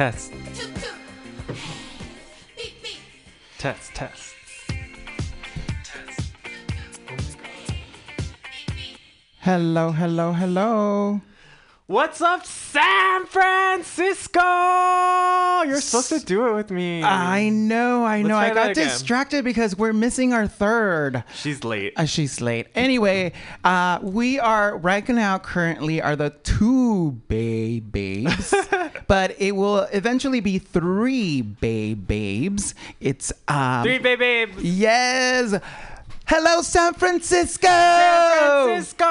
Test. Test, test. Hello, hello, hello. What's up, San Francisco? You're supposed to do it with me. I know, I know. I got distracted because we're missing our third. She's late. Uh, she's late. Anyway, uh, we are right now currently are the two Bay Babes, but it will eventually be three Bay Babes. It's um, Three baby. Babes. Yes. Hello, San Francisco. San Francisco.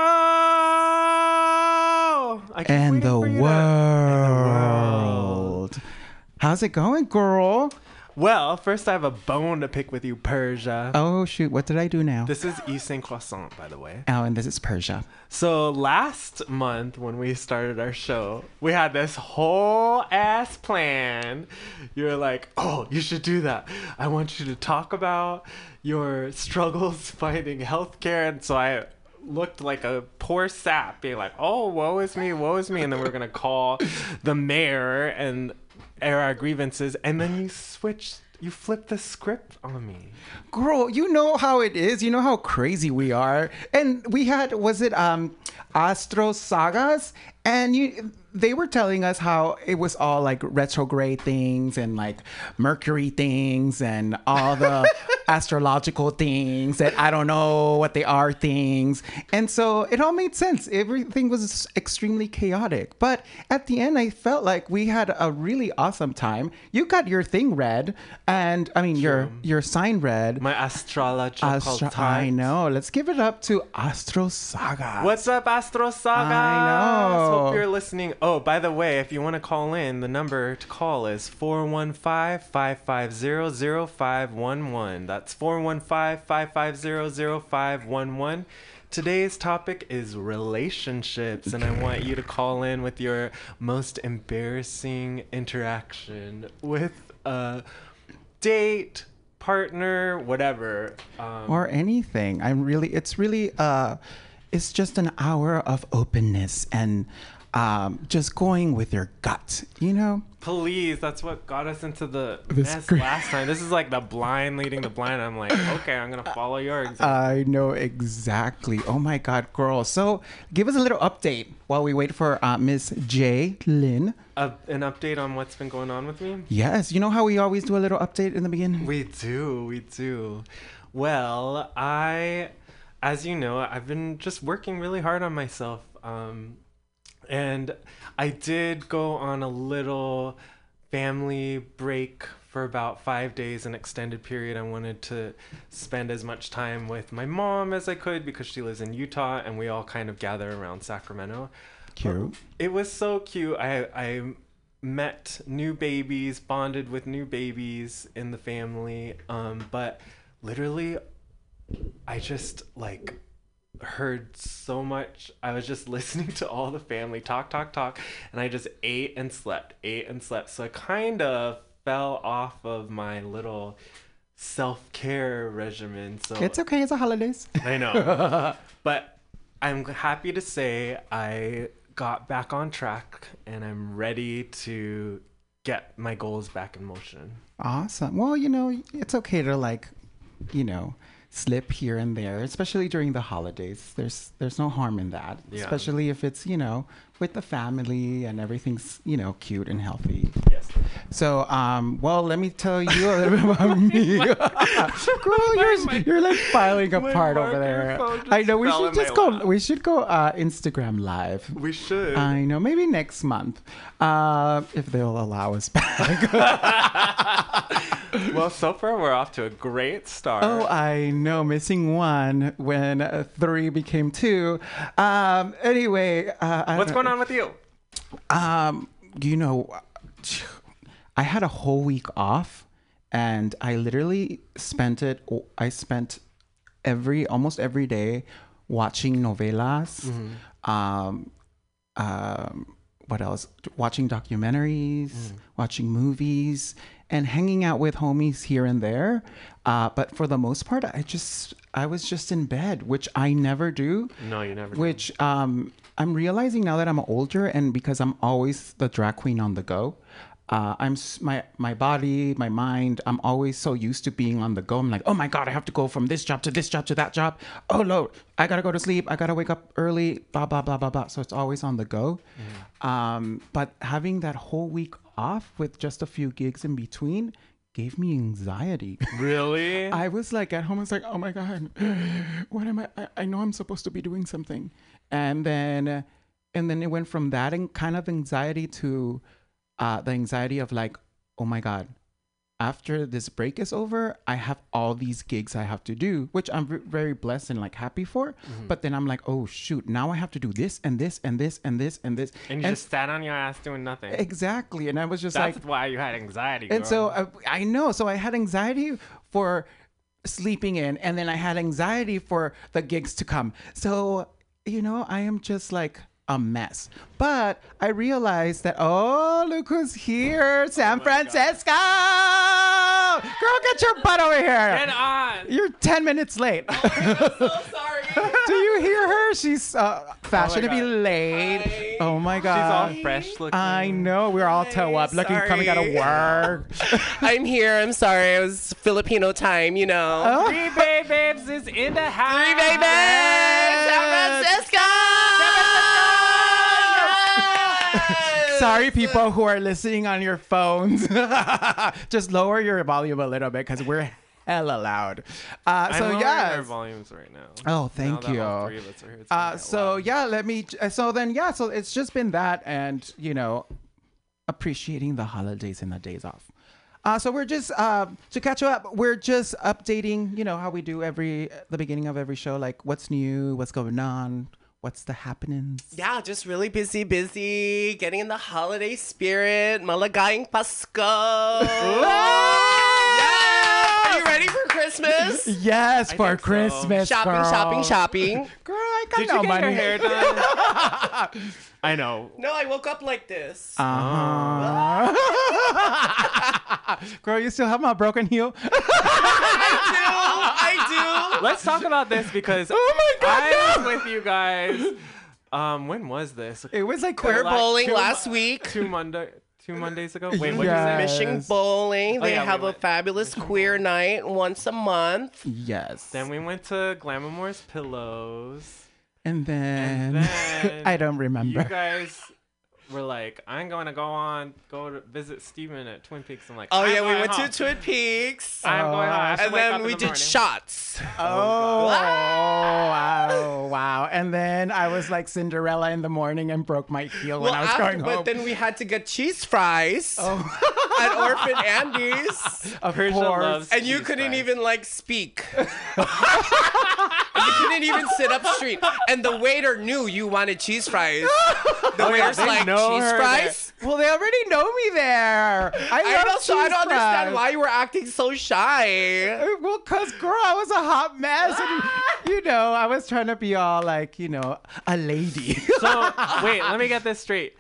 And the you to- world. How's it going, girl? Well, first I have a bone to pick with you, Persia. Oh shoot! What did I do now? This is Saint Croissant, by the way. oh, and this is Persia. So last month when we started our show, we had this whole ass plan. You were like, "Oh, you should do that. I want you to talk about your struggles finding healthcare." And so I looked like a poor sap, being like, "Oh, woe is me, woe is me," and then we are gonna call the mayor and air our grievances, and then you switch You flipped the script on me. Girl, you know how it is. You know how crazy we are. And we had was it um Astro Sagas and you they were telling us how it was all like retrograde things and like Mercury things and all the astrological things that I don't know what they are things. And so it all made sense. Everything was extremely chaotic. But at the end I felt like we had a really awesome time. You got your thing read and I mean your your sign read. My astrological Astro- I know. Let's give it up to Astro Saga. What's up, Astro Saga? I know. Hope you're listening. Oh, by the way, if you want to call in, the number to call is 415-550-0511. That's 415-550-0511. Today's topic is relationships, and I want you to call in with your most embarrassing interaction with a date, partner, whatever. Um, or anything. I'm really it's really uh it's just an hour of openness and um just going with your gut, you know? Please, that's what got us into the This mess gr- last time. This is like the blind leading the blind. I'm like, okay, I'm gonna follow your example. I know exactly. Oh my god, girl. So give us a little update while we wait for uh, Miss J. Lynn. Uh, an update on what's been going on with me? Yes, you know how we always do a little update in the beginning? We do, we do. Well, I, as you know, I've been just working really hard on myself. Um, and I did go on a little family break for about five days, an extended period. I wanted to spend as much time with my mom as I could because she lives in Utah and we all kind of gather around Sacramento. Cute. It was so cute. I I met new babies, bonded with new babies in the family. Um, but literally, I just like heard so much. I was just listening to all the family talk, talk, talk, and I just ate and slept, ate and slept. So I kind of fell off of my little self care regimen. So It's okay, it's a holidays. I know. but I'm happy to say I got back on track and I'm ready to get my goals back in motion. Awesome. Well, you know, it's okay to like, you know, slip here and there, especially during the holidays. There's there's no harm in that, Yeah. especially if it's you know with the family and everything's you know cute and healthy. Yes. So, um, well, let me tell you a little bit about me. Girl, you're, you're like filing apart over there. I know we should just go. lap. We should go uh, Instagram live. We should. I know, maybe next month, uh, if they'll allow us back. Well, so far we're off to a great start. Oh, I know, missing one when uh, three became two. Um, anyway, uh, What's going on with you? Um, you know, I had a whole week off, and I literally spent it. I spent every almost every day watching novelas. Um, um, what else? Watching documentaries, watching movies, and hanging out with homies here and there. Uh, but for the most part, I just I was just in bed, which I never do No, you never. which um, I'm realizing now that I'm older, and because I'm always the drag queen on the go, uh, I'm my my body, my mind. I'm always so used to being on the go. I'm like, oh my god, I have to go from this job to this job to that job. Oh no, I gotta go to sleep. I gotta wake up early. Blah blah blah blah blah. So it's always on the go. Um, but having that whole week off with just a few gigs in between gave me anxiety. Really? I was like at home. I was like, oh my god, what am I? I, I know I'm supposed to be doing something, and then, uh, and then it went from that and kind of anxiety to, uh, the anxiety of like, oh my god, after this break is over, I have all these gigs I have to do, which I'm v- very blessed and like happy for. Mm-hmm. But then I'm like, oh shoot, now I have to do this and this and this and this and this. and you just sat on your ass doing nothing. exactly, and I was just like That's like, why you had anxiety. and so girl. uh, I know. So I had anxiety for sleeping in, and then I had anxiety for the gigs to come. So, you know, I am just like a mess. But I realized that, oh, look who's here San Francisco! Girl, get your butt over here. Get on. You're 10 minutes late. so sorry. Do you hear her? She's uh, fashionably God. late. Hi. Oh my God. She's all fresh looking. I know. We're all toe up, looking, coming out of work. I'm here. I'm sorry. It was Filipino time, you know. Oh. Three Bay Babes is in the house. Three baby! San Francisco! Yes! Sorry, people who are listening on your phones. Just lower your volume a little bit because we're hella loud. Uh, so yeah. our volumes right now. Oh, thank that you. all three of us are here, Uh, so loud. yeah, let me. uh, So then yeah, so it's just been that, and you know, appreciating the holidays and the days off. Uh, so we're just uh, to catch up. We're just updating. You know how we do every the beginning of every show, like what's new, what's going on, what's the happenings. Yeah, just really busy, busy, getting in the holiday spirit. Malagayang Pasko. Are you ready for Christmas? Yes, for think so. Christmas. shopping, girl. shopping, shopping. Girl, I got Did no you get money. your hair done? I know. No, I woke up like this. Uh-huh. Girl, you still have my broken heel? I do. I do. Let's talk about this because Oh my God, I no! was with you guys. Um, when was this? It was like We're Like bowling two last week. Two Monday, two Mondays ago. Wait, what Yeah. did you say? Mission Bowling. They yeah, we have a went. fabulous queer night once a month. Yes. Then we went to Glamour's Pillows. and then, And then I don't remember. You guys were like, I'm going to go on, go to visit Steven at Twin Peaks. I'm like, Oh I'm yeah, we went home. to Twin Peaks. I'm going home. I have to and then we the did morning. shots. Oh, oh wow, wow. And then I was like Cinderella in the morning and broke my heel when I was after- going home. but then we had to get cheese fries oh, at Orphan Andy's. of Persia course. loves And you couldn't fries. even like speak. You couldn't even sit up straight. And the waiter knew you wanted cheese fries. The Oh, waiter's they like, know cheese her fries? Well, they already know me there. I, I love know, so I don't understand why you were acting so shy. Well, cause girl, I was a hot mess, and you know, I was trying to be all like, you know, a lady. So wait, let me get this straight.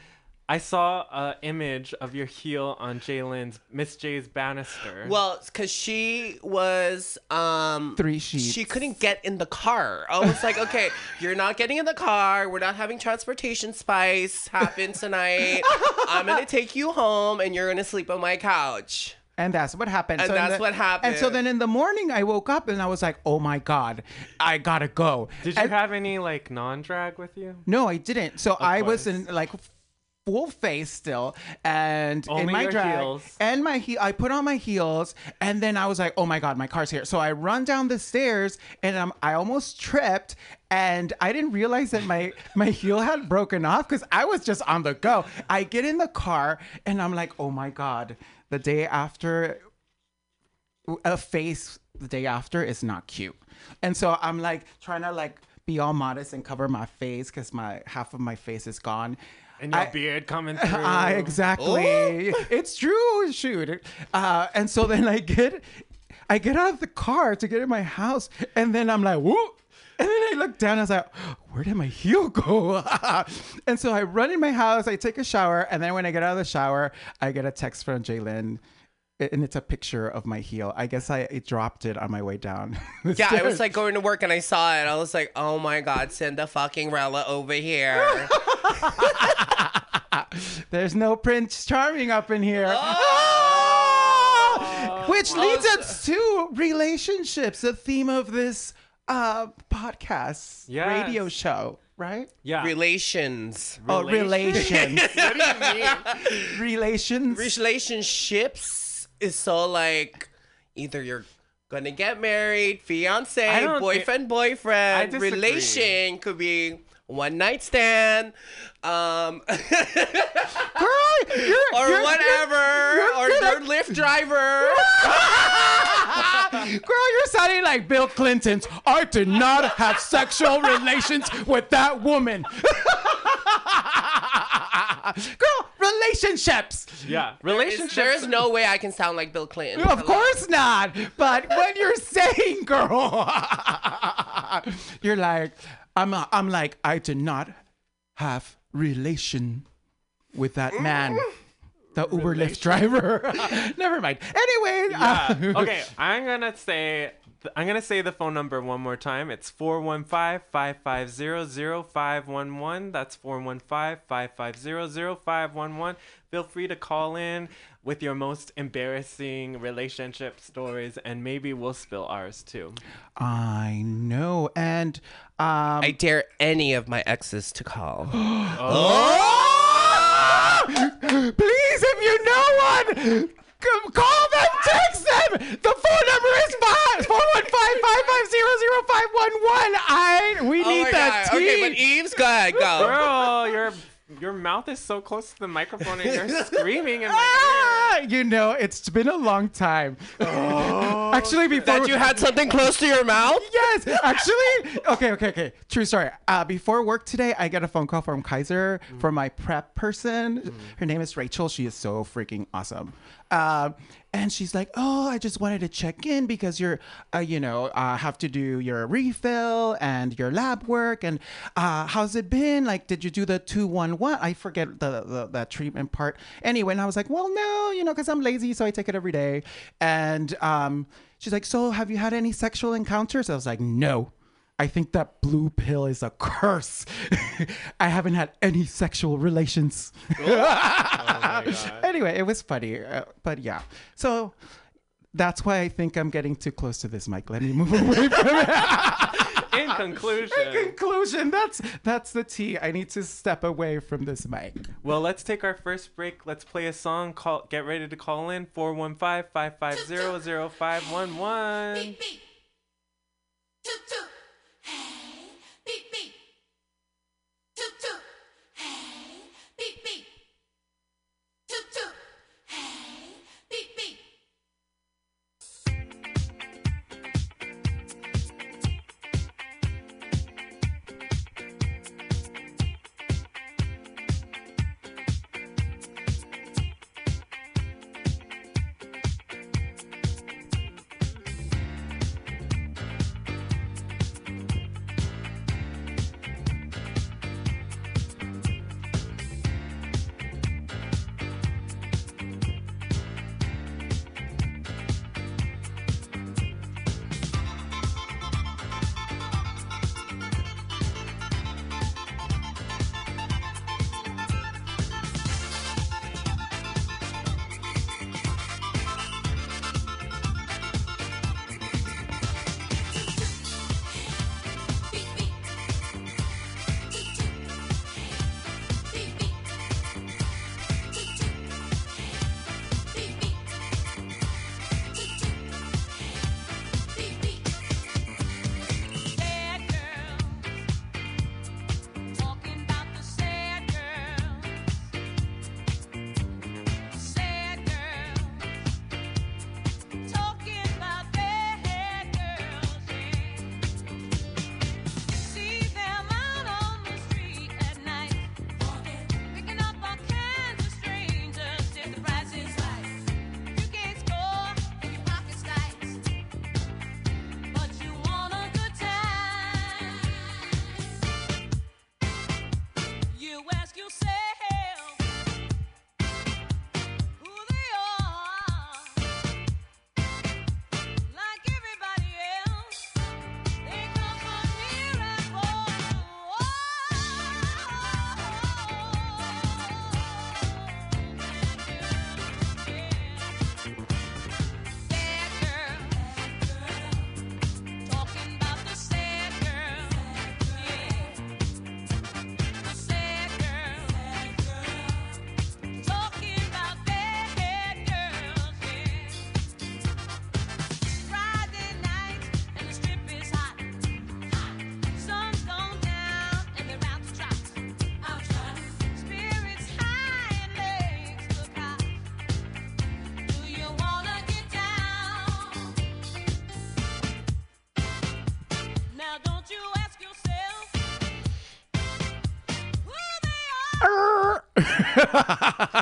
I saw a image of your heel on Jalen's Miss J's banister. Well, because she was um Three sheets. She couldn't get in the car. I was like, okay, you're not getting in the car. We're not having transportation spice happen tonight. I'm gonna take you home, and you're gonna sleep on my couch. And that's what happened. And in that's the- what happened. And so then in the morning, I woke up and I was like, "Oh my god, I gotta go." Did you have any like non-drag with you? No, I didn't. So I was course. in like full face still, and in my drag heels. and my heel. I put on my heels, and then I was like, "Oh my god, my car's here!" So I run down the stairs, and um, I almost tripped. And I didn't realize that my my heel had broken off because I was just on the go. I get in the car and I'm like, oh my god! The day after a face the day after is not cute. And so I'm like trying to like be all modest and cover my face because my half of my face is gone. And your I- beard coming through. Ah, exactly. It's true. Shoot. Uh, and so then I get, I get out of the car to get in my house, and then I'm like, whoop. And then I look down. I was like, "Where did my heel go?" and so I run in my house. I take a shower, and then when I get out of the shower, I get a text from Jalen, and it's a picture of my heel. I guess I, I dropped it on my way down. the Yeah, I was like going to work and I saw it. I was like, oh my god, send the fucking Rella over here. There's no Prince Charming up in here. Oh! Which leads us to relationships, the theme of this uh, podcast, Yes. radio show, right? Yeah. Relations. Oh, relations. what do you mean? relations. Relationships is so like either you're gonna get married, fiance, boyfriend, boyfriend. Relation could be one night stand, um, Girl, you're, or you're- whatever, you're- or your Lyft driver. Girl, you're sounding like Bill Clinton's. I did not have sexual relations with that woman. Girl, relationships. Yeah. Relationships. There is no way I can sound like Bill Clinton. Of course not. But when you're saying, girl, you're like, I'm, I'm like, I did not have relation with that man, the Uber Lyft driver. Never mind. Anyway, Yeah. uh, okay, I'm gonna say I'm gonna say the phone number one more time. It's 415-550-0511. That's 415-550-0511. Feel free to call in with your most embarrassing relationship stories, and maybe we'll spill ours too. I know, and um, I dare any of my exes to call. Please, if you know one, c- call them, text them. The phone number is five four one five five five zero zero five one one. I we Oh need my that God. tea. Okay, but Eves, go ahead, go. Girl, your your mouth is so close to the microphone, and you're screaming in my Ah, you know, it's been a long time. Oh, Actually, before That you had something close to your mouth? yes, actually, okay, okay, okay. True story. Uh, before work today, I get a phone call from Kaiser from my PrEP person. Her name is Rachel. She is so freaking awesome. Um, and she's like, "Oh, I just wanted to check in because you're, uh, you know, uh, have to do your refill and your lab work. And uh, how's it been? Like, did you do the two one one? I forget the, the that treatment part. Anyway, and I was like, well, no, you know, because I'm lazy, so I take it every day. And um, she's like, so have you had any sexual encounters? I was like, no. I think that blue pill is a curse. I haven't had any sexual relations. anyway, it was funny, uh, but yeah. So that's why I think I'm getting too close to this mic. Let me move away from it. In conclusion, in Conclusion. That's that's the tea. I need to step away from this mic. well, let's take our first break. Let's play a song. Call. Get ready to call in 415-550-0511. Beep beep. Toot toot. Hey.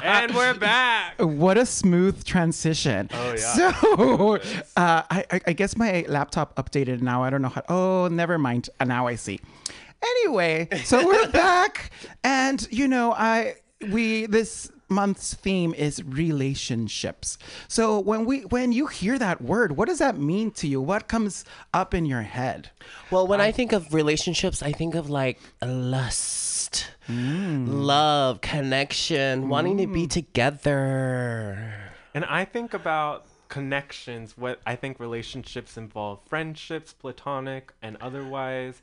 and we're back. What a smooth transition. Oh, yeah. So, uh, I, I- guess my laptop updated now. I don't know how. Oh, never mind. Uh, now I see. Anyway, so we're back, and you know, I we this month's theme is relationships. So when we when you hear that word, what does that mean to you? What comes up in your head? Well, when I think of relationships, I think of like lust, love, connection, wanting to be together. And I think about connections. What I think relationships involve friendships, platonic and otherwise.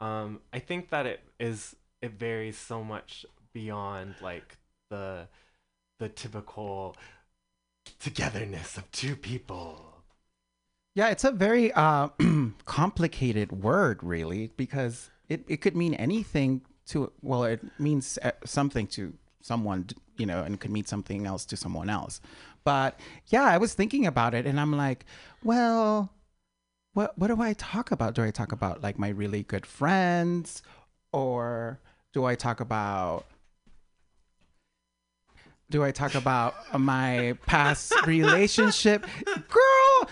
Um, I think that it is it varies so much beyond like the the typical togetherness of two people. Yeah, it's a very uh, complicated word, really, because it, it could mean anything to, well, it means uh, something to someone, you know, and could mean something else to someone else. But yeah, I was thinking about it and I'm like, well, what, what do I talk about? Do I talk about like my really good friends or do I talk about do I talk about my past relationship? Girl,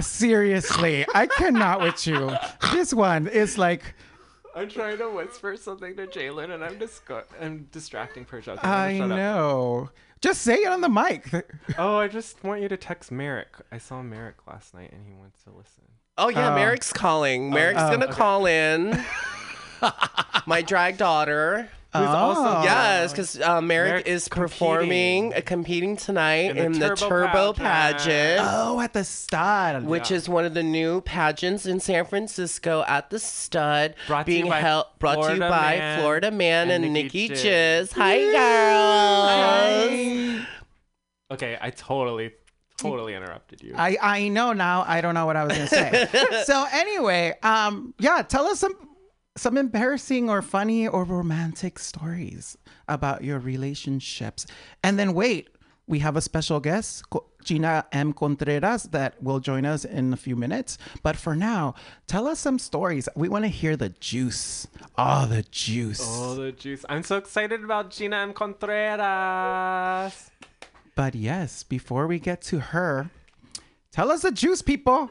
seriously, I cannot with you. This one is like, I'm trying to whisper something to Jalen, and I'm disco- I'm distracting Persia. Okay, I'm I gonna shut up. know. Just say it on the mic. Oh, I just want you to text Merrick. I saw Merrick last night, and he wants to listen. Oh yeah, Oh. Merrick's calling. Merrick's oh, gonna okay. call in. My drag daughter. Who's also Oh. Yes, because uh, Merrick Merrick's is performing, competing. uh, competing tonight In the in the Turbo Turbo pageant. pageant. Oh, at the Stud, which Yeah. is one of the new pageants in San Francisco at the Stud, Brought being by held brought to you by Man Florida Man and, and Nikki Nikki Jizz. Jizz. Hi, girls. Okay, I totally, totally interrupted you. I, I know now. I don't know what I was gonna say. so anyway, um, yeah, tell us some some embarrassing or funny or romantic stories about your relationships. And then wait, we have a special guest, Gina M. Contreras, that will join us in a few minutes. But for now, tell us some stories. We want to hear the juice. Oh, the juice. oh, the juice! I'm so excited about Gina M. Contreras. But yes, before we get to her, tell us the juice, people.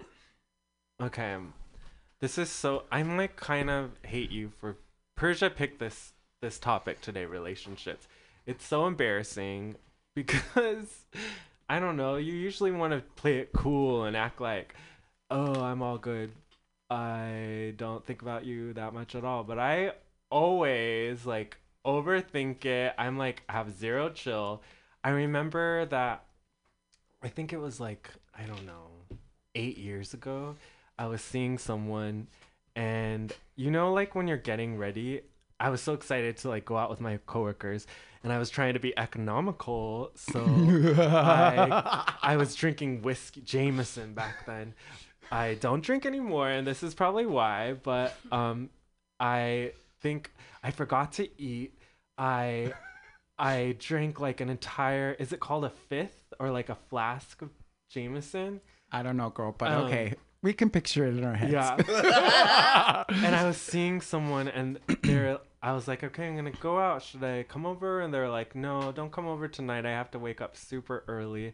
Okay, um, this is so. I'm like kind of hate you for Persia picked this this topic today. Relationships. It's so embarrassing because I don't know. You usually want to play it cool and act like, oh, I'm all good. I don't think about you that much at all. But I always like overthink it. I'm like have zero chill. I remember that. I think it was like I don't know, eight years ago. I was seeing someone, and you know, like when you're getting ready, I was so excited to like go out with my coworkers, and I was trying to be economical, so I, I was drinking whiskey, Jameson back then. I don't drink anymore, and this is probably why. But um, I think I forgot to eat. I I drank like an entire. Is it called a fifth or like a flask of Jameson? I don't know, girl, but Um, okay. We can picture it in our heads. Yeah. and I was seeing someone, and they're. I was like, okay, I'm gonna go out. Should I come over? And they're like, no, don't come over tonight. I have to wake up super early.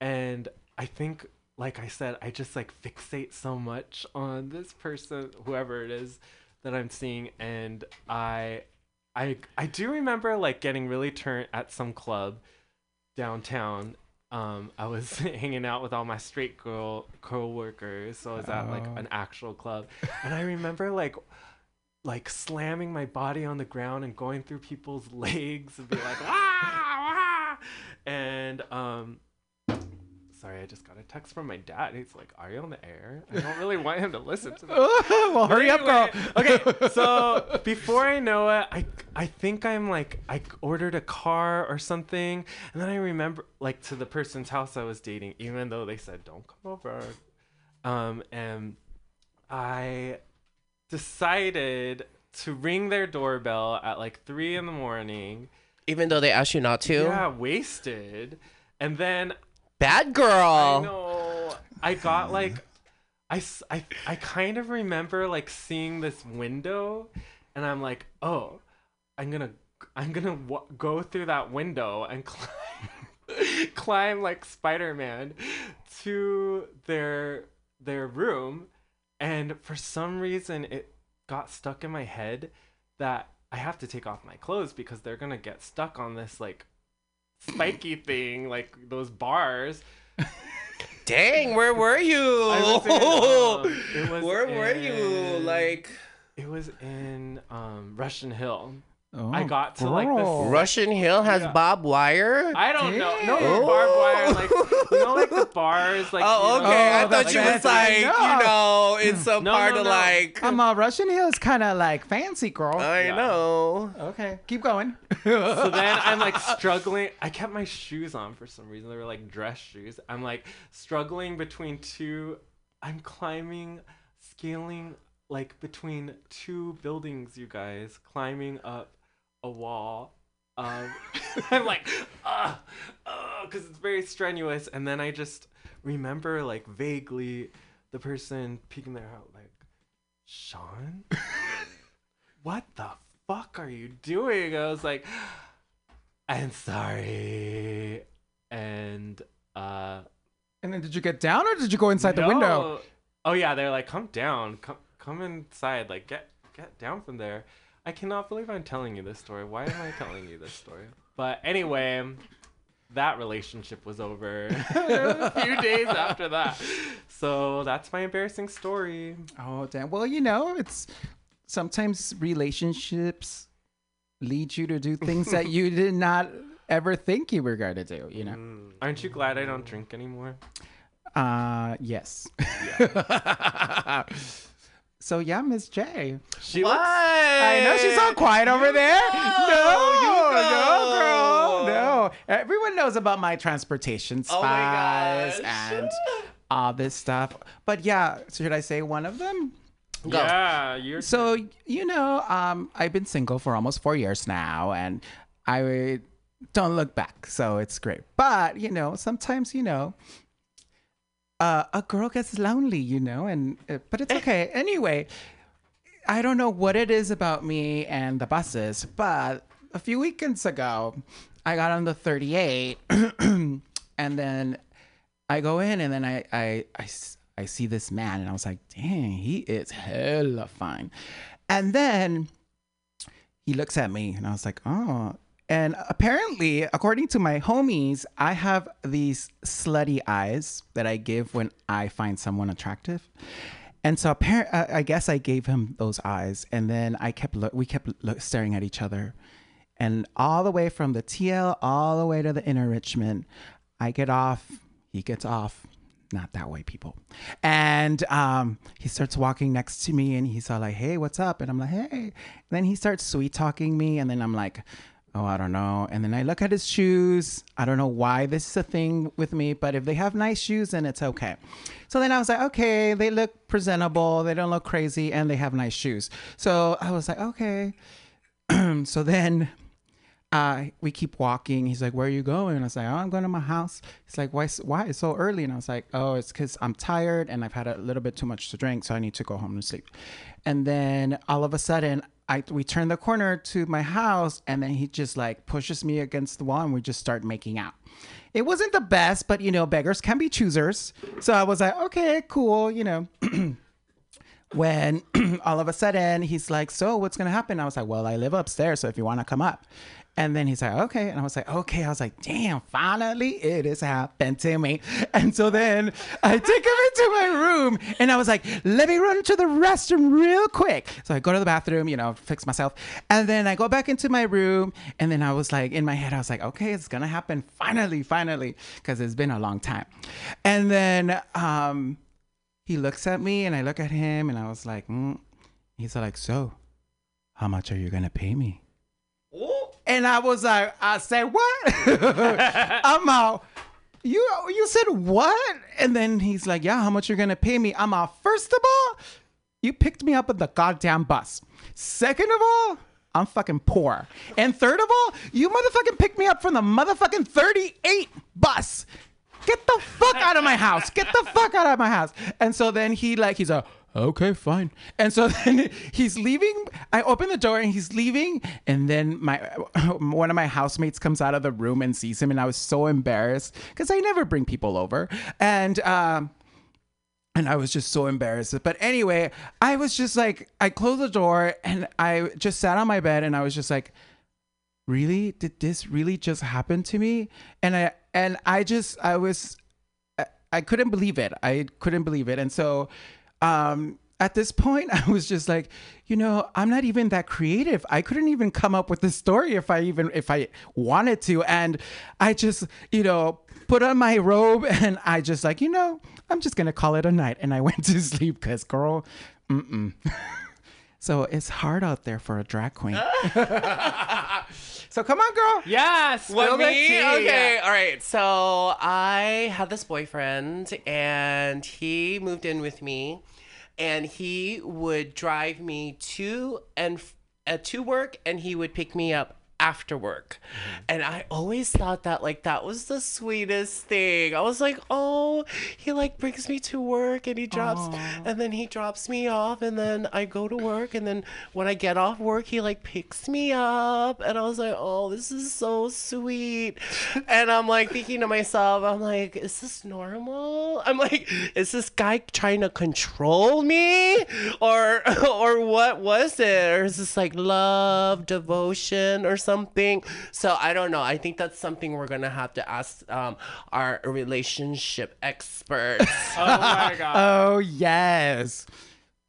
And I think, like I said, I just like fixate so much on this person, whoever it is that I'm seeing, and I, I, I do remember like getting really turned at some club downtown um, I was hanging out with all my straight girl co-workers, so I was at like Oh. an actual club, and I remember like like slamming my body on the ground and going through people's legs and be like ah, wah! and um sorry I just got a text from my dad he's like are you on the air I don't really want him to listen to this well, hurry up, girl. Okay, so before I know it, I I think I'm like I ordered a car or something, and then I remember like to the person's house I was dating, even though they said don't come over, um, and I decided to ring their doorbell at like three in the morning. Even though they asked you not to. Yeah, wasted, and then Bad girl. I know. I got like, I, I, I kind of remember like seeing this window, and I'm like, oh, I'm gonna I'm gonna w- go through that window and climb, climb like Spider-Man to their their room, and for some reason it got stuck in my head that I have to take off my clothes because they're gonna get stuck on this like spiky thing, like those bars. Dang, where were you? In, um, where were you? Like It was in um, Russian Hill. Oh, I got to like girl. this. Russian Hill has Yeah. Bob Wire. I don't know. No Damn. barbed wire, like you know, like the bars, like. oh, you know, okay. I Oh, thought that's you was fancy. like, No. you know, in some No, part no, of no. like. Um, uh, Russian Hill is kind of like fancy, girl. I Yeah. know. okay, keep going. So then I'm like struggling. I kept my shoes on for some reason. They were like dress shoes. I'm like struggling between two. I'm climbing, scaling like between two buildings. You guys climbing up a wall. Um, I'm like, uh, uh, because it's very strenuous. And then I just remember like vaguely the person peeking their head like, Sean, what the fuck are you doing? I was like, I'm sorry. And uh and then did you get down or did you go inside the window? Oh yeah, they're like, come down, come come inside, like get get down from there. I cannot believe I'm telling you this story. Why am I telling you this story? But anyway, that relationship was over a few days after that. So that's my embarrassing story. Oh damn. Well, you know, it's sometimes relationships lead you to do things that you did not ever think you were going to do. You know. Aren't you glad I don't drink anymore? Uh, yes. so yeah, Miss J. She What? looks I know she's all quiet over there. No, you no, girl, no. Everyone knows about my transportation Oh my spies gosh. and all this stuff. But yeah, should I say one of them? Go. Yeah, you're So you know, um, I've been single for almost four years now, and I don't look back, so it's great. But you know, sometimes you know, uh, a girl gets lonely, you know, and uh, but it's okay. anyway, I don't know what it is about me and the buses, but a few weekends ago, I got on the 38, and then I go in, and then I I I see this man, and I was like, dang, he is hella fine. And then he looks at me, and I was like, oh. And apparently, according to my homies, I have these slutty eyes that I give when I find someone attractive. And so apparent, uh, I guess I gave him those eyes, and then I kept look, we kept look, staring at each other, and all the way from the TL all the way to the inner Richmond, I get off, he gets off, not that way, people, and um, he starts walking next to me, and he's all like, "Hey, what's up?" And I'm like, "Hey," and then he starts sweet talking me, and then I'm like. Oh, I don't know. And then I look at his shoes. I don't know why this is a thing with me, but if they have nice shoes, then it's okay. So then I was like, okay, they look presentable. They don't look crazy and they have nice shoes. So I was like, okay. so then uh, we keep walking. He's like, where are you going? I was like, oh, I'm going to my house. He's like, why, why it's so early? And I was like, oh, it's because I'm tired and I've had a little bit too much to drink. So I need to go home and sleep. And then all of a sudden, I, we turn the corner to my house and then he just like pushes me against the wall and we just start making out. It wasn't the best, but you know, beggars can be choosers. So I was like, okay, cool, you know. when all of a sudden he's like, So what's gonna happen? I was like, Well, I live upstairs, so if you wanna come up. And then he's like, okay. And I was like, okay. I was like, damn, finally it has happened to me. And so then I take him into my room and I was like, let me run to the restroom real quick. So I go to the bathroom, you know, fix myself. And then I go back into my room. And then I was like, in my head, I was like, okay, it's going to happen finally, finally, because it's been a long time. And then um, he looks at me and I look at him and I was like, mm. he's like, so how much are you going to pay me? And I was like, I said, what? I'm out. You you said what? And then he's like, yeah, how much you're gonna pay me? I'm out. First of all, you picked me up at the goddamn bus. Second of all, I'm fucking poor. And third of all, you motherfucking picked me up from the motherfucking 38 bus. Get the fuck out of my house. Get the fuck out of my house. And so then he like he's a okay, fine. And so then he's leaving. I open the door and he's leaving. And then my one of my housemates comes out of the room and sees him. And I was so embarrassed because I never bring people over. And um, and I was just so embarrassed. But anyway, I was just like, I closed the door and I just sat on my bed and I was just like, really? Did this really just happen to me? And I and I just I was I, couldn't believe it. I couldn't believe it. And so um at this point I was just like, you know, I'm not even that creative. I couldn't even come up with the story if I even if I wanted to. And I just, you know, put on my robe and I just like, you know, I'm just gonna call it a night. And I went to sleep because girl, mm-mm. so it's hard out there for a drag queen. So come on, girl. Yes. What me? Okay, all right. So I had this boyfriend, and he moved in with me, and he would drive me to and f- uh, to work, and he would pick me up after work. Mm-hmm. And I always thought that like that was the sweetest thing. I was like, "Oh, he like brings me to work and he drops and then he drops me off and then I go to work and then when I get off work, he like picks me up." And I was like, "Oh, this is so sweet." And I'm like thinking to myself, I'm like, "Is this normal?" I'm like, "Is this guy trying to control me?" Or or what was it? Or is this like love, devotion or something? So I don't know. I think that's something we're gonna have to ask um, our relationship experts Oh my god. Oh yes.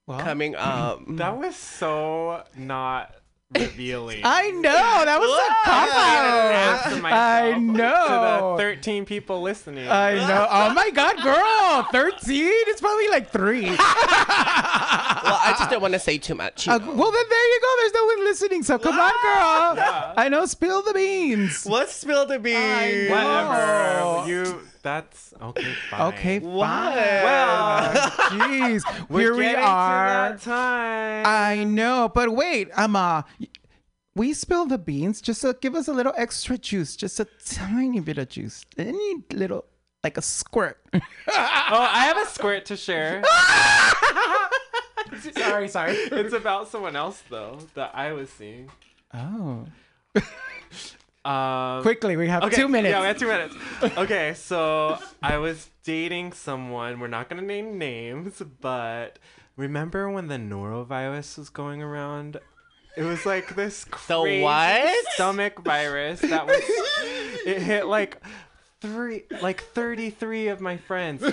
Well, coming up. that was so not revealing. I know that was a cop Ask out. myself I To know. the 13 people listening. I know. Oh my god, girl, thirteen. It's probably like three. well, I just don't want to say too much. you Uh, well, then there you go. There's no one listening. So come on, girl. I know. Spill the beans. What spill the beans? Whatever. You. That's okay. Fine. Okay, What? fine. Well, Jeez, we're here we are. that time. I know, but wait, um, uh, we spill the beans. Just to give us a little extra juice, just a tiny bit of juice, any little, like a squirt. oh, I have a squirt to share. sorry, sorry. it's about someone else though that I was seeing. Oh, Um, quickly, we have Okay, two minutes. Yeah, we have two minutes. Okay, so I was dating someone. We're not gonna name names, but remember when the norovirus was going around? It was like this crazy what? stomach virus that was. it hit like three, like thirty-three of my friends.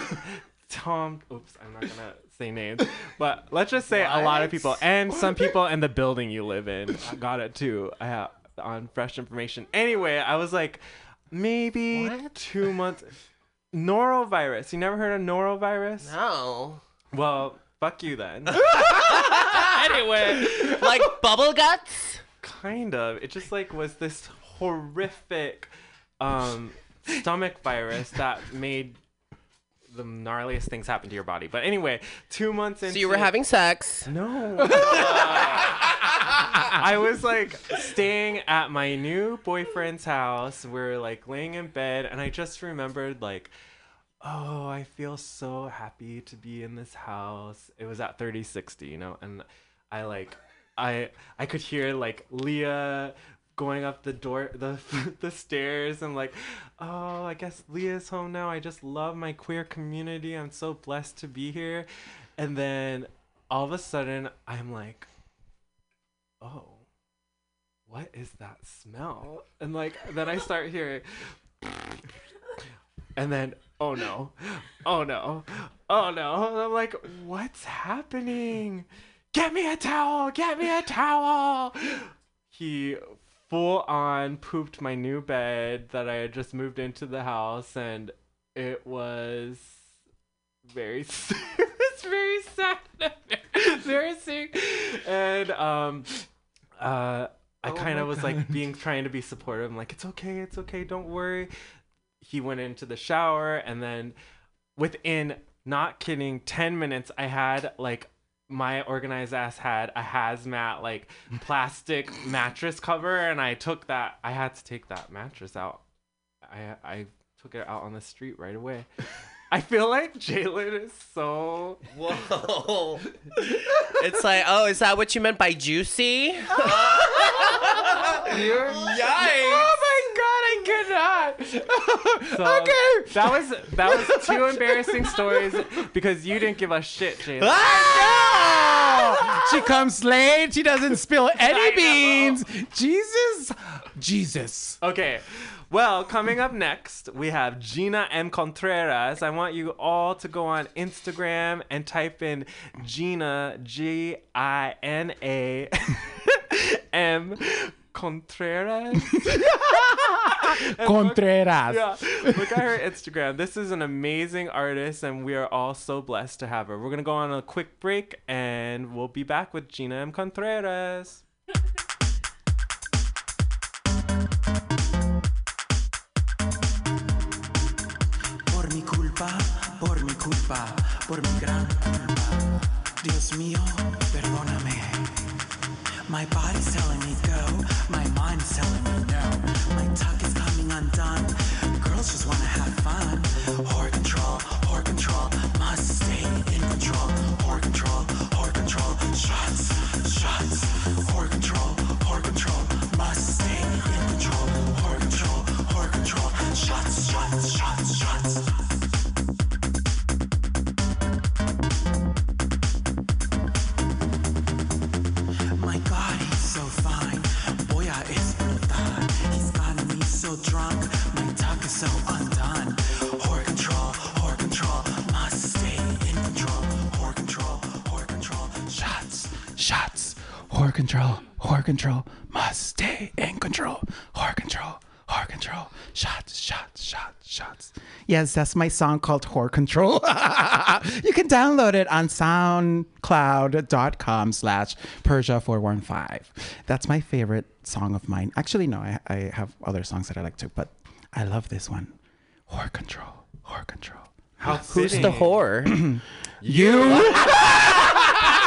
Tom, oops, I'm not gonna say names, but let's just say a lot of people and some people in the building you live in got it too. I have on fresh information. Anyway, I was like, maybe What? two months. Norovirus. You never heard of norovirus? No. Well, fuck you then. anyway, Like bubble guts? kind of. It just like was this horrific um stomach virus that made the gnarliest things happen to your body. But anyway, two months into So you were having sex? no. I was like staying at my new boyfriend's house. We're like laying in bed, and I just remembered like, oh, I feel so happy to be in this house. It was at 3060, you know, and I like, I I could hear like Leah going up the door the the stairs and like oh i guess leah's home now. I just love my queer community. I'm so blessed to be here. And then all of a sudden i'm like oh what is that smell? And like then i start hearing and then oh no. Oh no. Oh no. And i'm like what's happening? Get me a towel. Get me a towel. He full on pooped my new bed that i had just moved into the house and it was very it's very sad very sick and um uh I Oh kind of was like being trying to be supportive. I'm like, it's okay, it's okay, don't worry. He went into the shower, and then within not kidding, 10 minutes, I had like my organized ass had a hazmat like plastic mattress cover, and I took that. I had to take that mattress out. I I took it out on the street right away. I feel like Jalen is so. Whoa. it's like, oh, is that what you meant by juicy? You're, Yikes. Oh my god, I cannot. so okay. That was that was two embarrassing stories because you didn't give a shit, Jalen. Ah! She comes late. She doesn't spill any beans. Jesus. Jesus. Okay. Well, coming up next, we have Gina M. Contreras. I want you all to go on Instagram and type in Gina, G I N A M Contreras. Contreras. Yeah, look at her Instagram. This is an amazing artist, and we are all so blessed to have her. We're gonna go on a quick break, and we'll be back with Gina M. Contreras. Por mi culpa, por mi culpa, por mi gran culpa. Dios mío, perdóname. My body's telling just wanna have fun. Control, control, must stay in control. Control, control, shots, shots. Control, control, must stay in control. Control, control, shots, shots, shots. Control. Must stay in control. Whore control. Whore control. Shots. Shots. Shots. Shots. Yes, that's my song called Whore Control. you can download it on soundcloud.com slash Persia415. That's my favorite song of mine. Actually, no, I, I have other songs that I like too, but I love this one. Whore Control. Whore Control. How Who's the whore? You.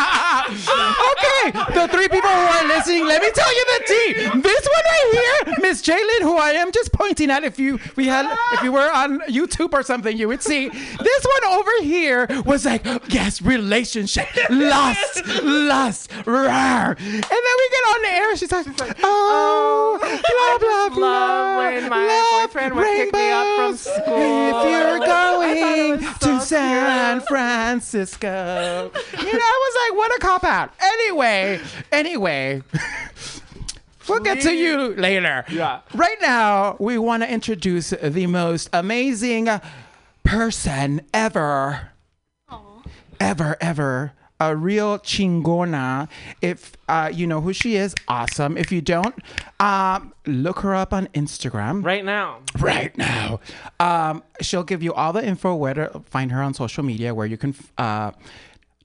okay, the three people who are listening, let me tell you the. This one right here, Miss Jalen, who I am just pointing at. If you we had, if you were on YouTube or something, you would see this one over here was like, yes, relationship, lust, lust, rawr. and then we get on the air. And she's like, oh, oh blah blah blah. love when my love boyfriend would pick me up from school. If you're I thought it going was to so San Francisco. You know, I was like, what a cop out. Anyway, anyway. We'll get to you later. Yeah. Right now, we want to introduce the most amazing person ever. Ever, ever. A real chingona. If uh, you know who she is, awesome. If you don't, um, look her up on Instagram Right now. right now. Um, she'll give you all the info where to find her on social media, where you can uh,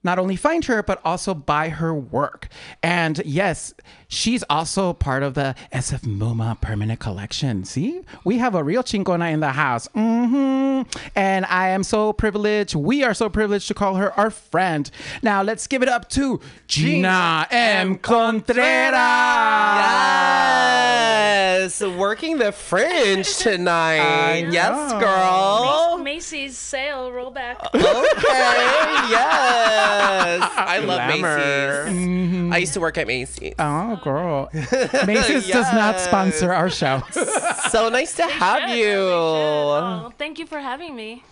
not only find her but also buy her work. And yes, she's also part of the SF MoMA permanent collection. See, we have a real chingona in the house. hmm And I am so privileged. We are so privileged to call her our friend. Now let's give it up to Gina M. Contreras. Yes, working the fringe tonight. yes, girl. Macy's sale rollback. Okay, yes. I love Glamour. Macy's. I used to work at Macy's. Oh, girl. Macy's does not sponsor our show. So nice to have Should, you. Oh, thank you for having me.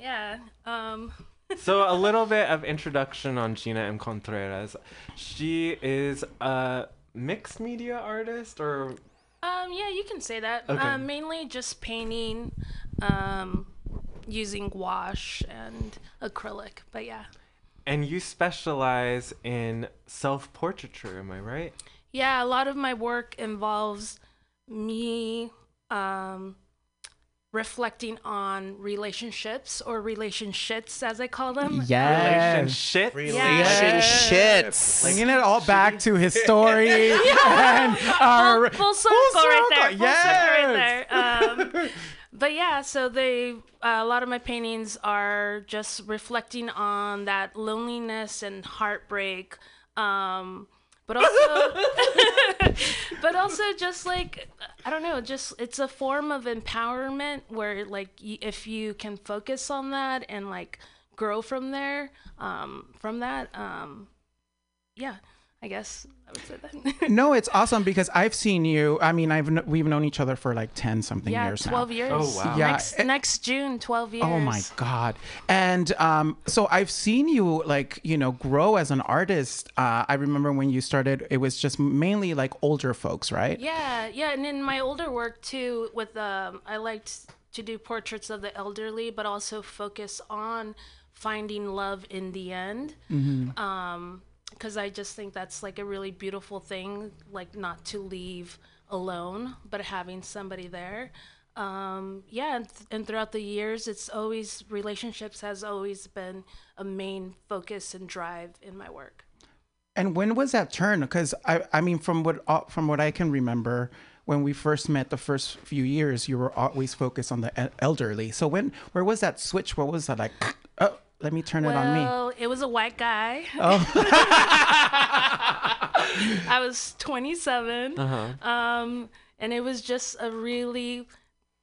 Yeah. Um. So a little bit of introduction on Gina M. Contreras. She is a mixed media artist or Um. Yeah, you can say that. Okay. Um, mainly just painting, um, using gouache and acrylic. But yeah. and you specialize in self-portraiture, am I right? Yeah, a lot of my work involves me um, reflecting on relationships or relationships, as I call them. Yes. Shit. Relationships. Bringing it all back to his story and our full circle, right there. circle, Full yes. circle right there. Um, but yeah, so they uh, a lot of my paintings are just reflecting on that loneliness and heartbreak um, but also but also just like i don't know just it's a form of empowerment where like if you can focus on that and like grow from there um from that um yeah i guess i would say that No, it's awesome because I've seen you. I mean, I've kn- we've known each other for like ten something yeah years 12 now. years Oh, wow. Yeah, next, it- next june 12 years Oh my god! And um, so I've seen you like you know grow as an artist. Uh, I remember when you started, it was just mainly like older folks, right? Yeah, yeah, and in my older work too, with um, I liked to do portraits of the elderly, but also focus on finding love in the end. Um, because I just think that's like a really beautiful thing, like not to leave alone, but having somebody there. Um, yeah, and, and throughout the years, it's always relationships has always been a main focus and drive in my work. And when was that turn? Because I, I mean, from what uh, from what I can remember, when we first met, the first few years, you were always focused on the elderly. So when, where was that switch? What was that like? Let me turn it on me. Well, it was a white guy. Oh. I was 27. Uh-huh. Um, and it was just a really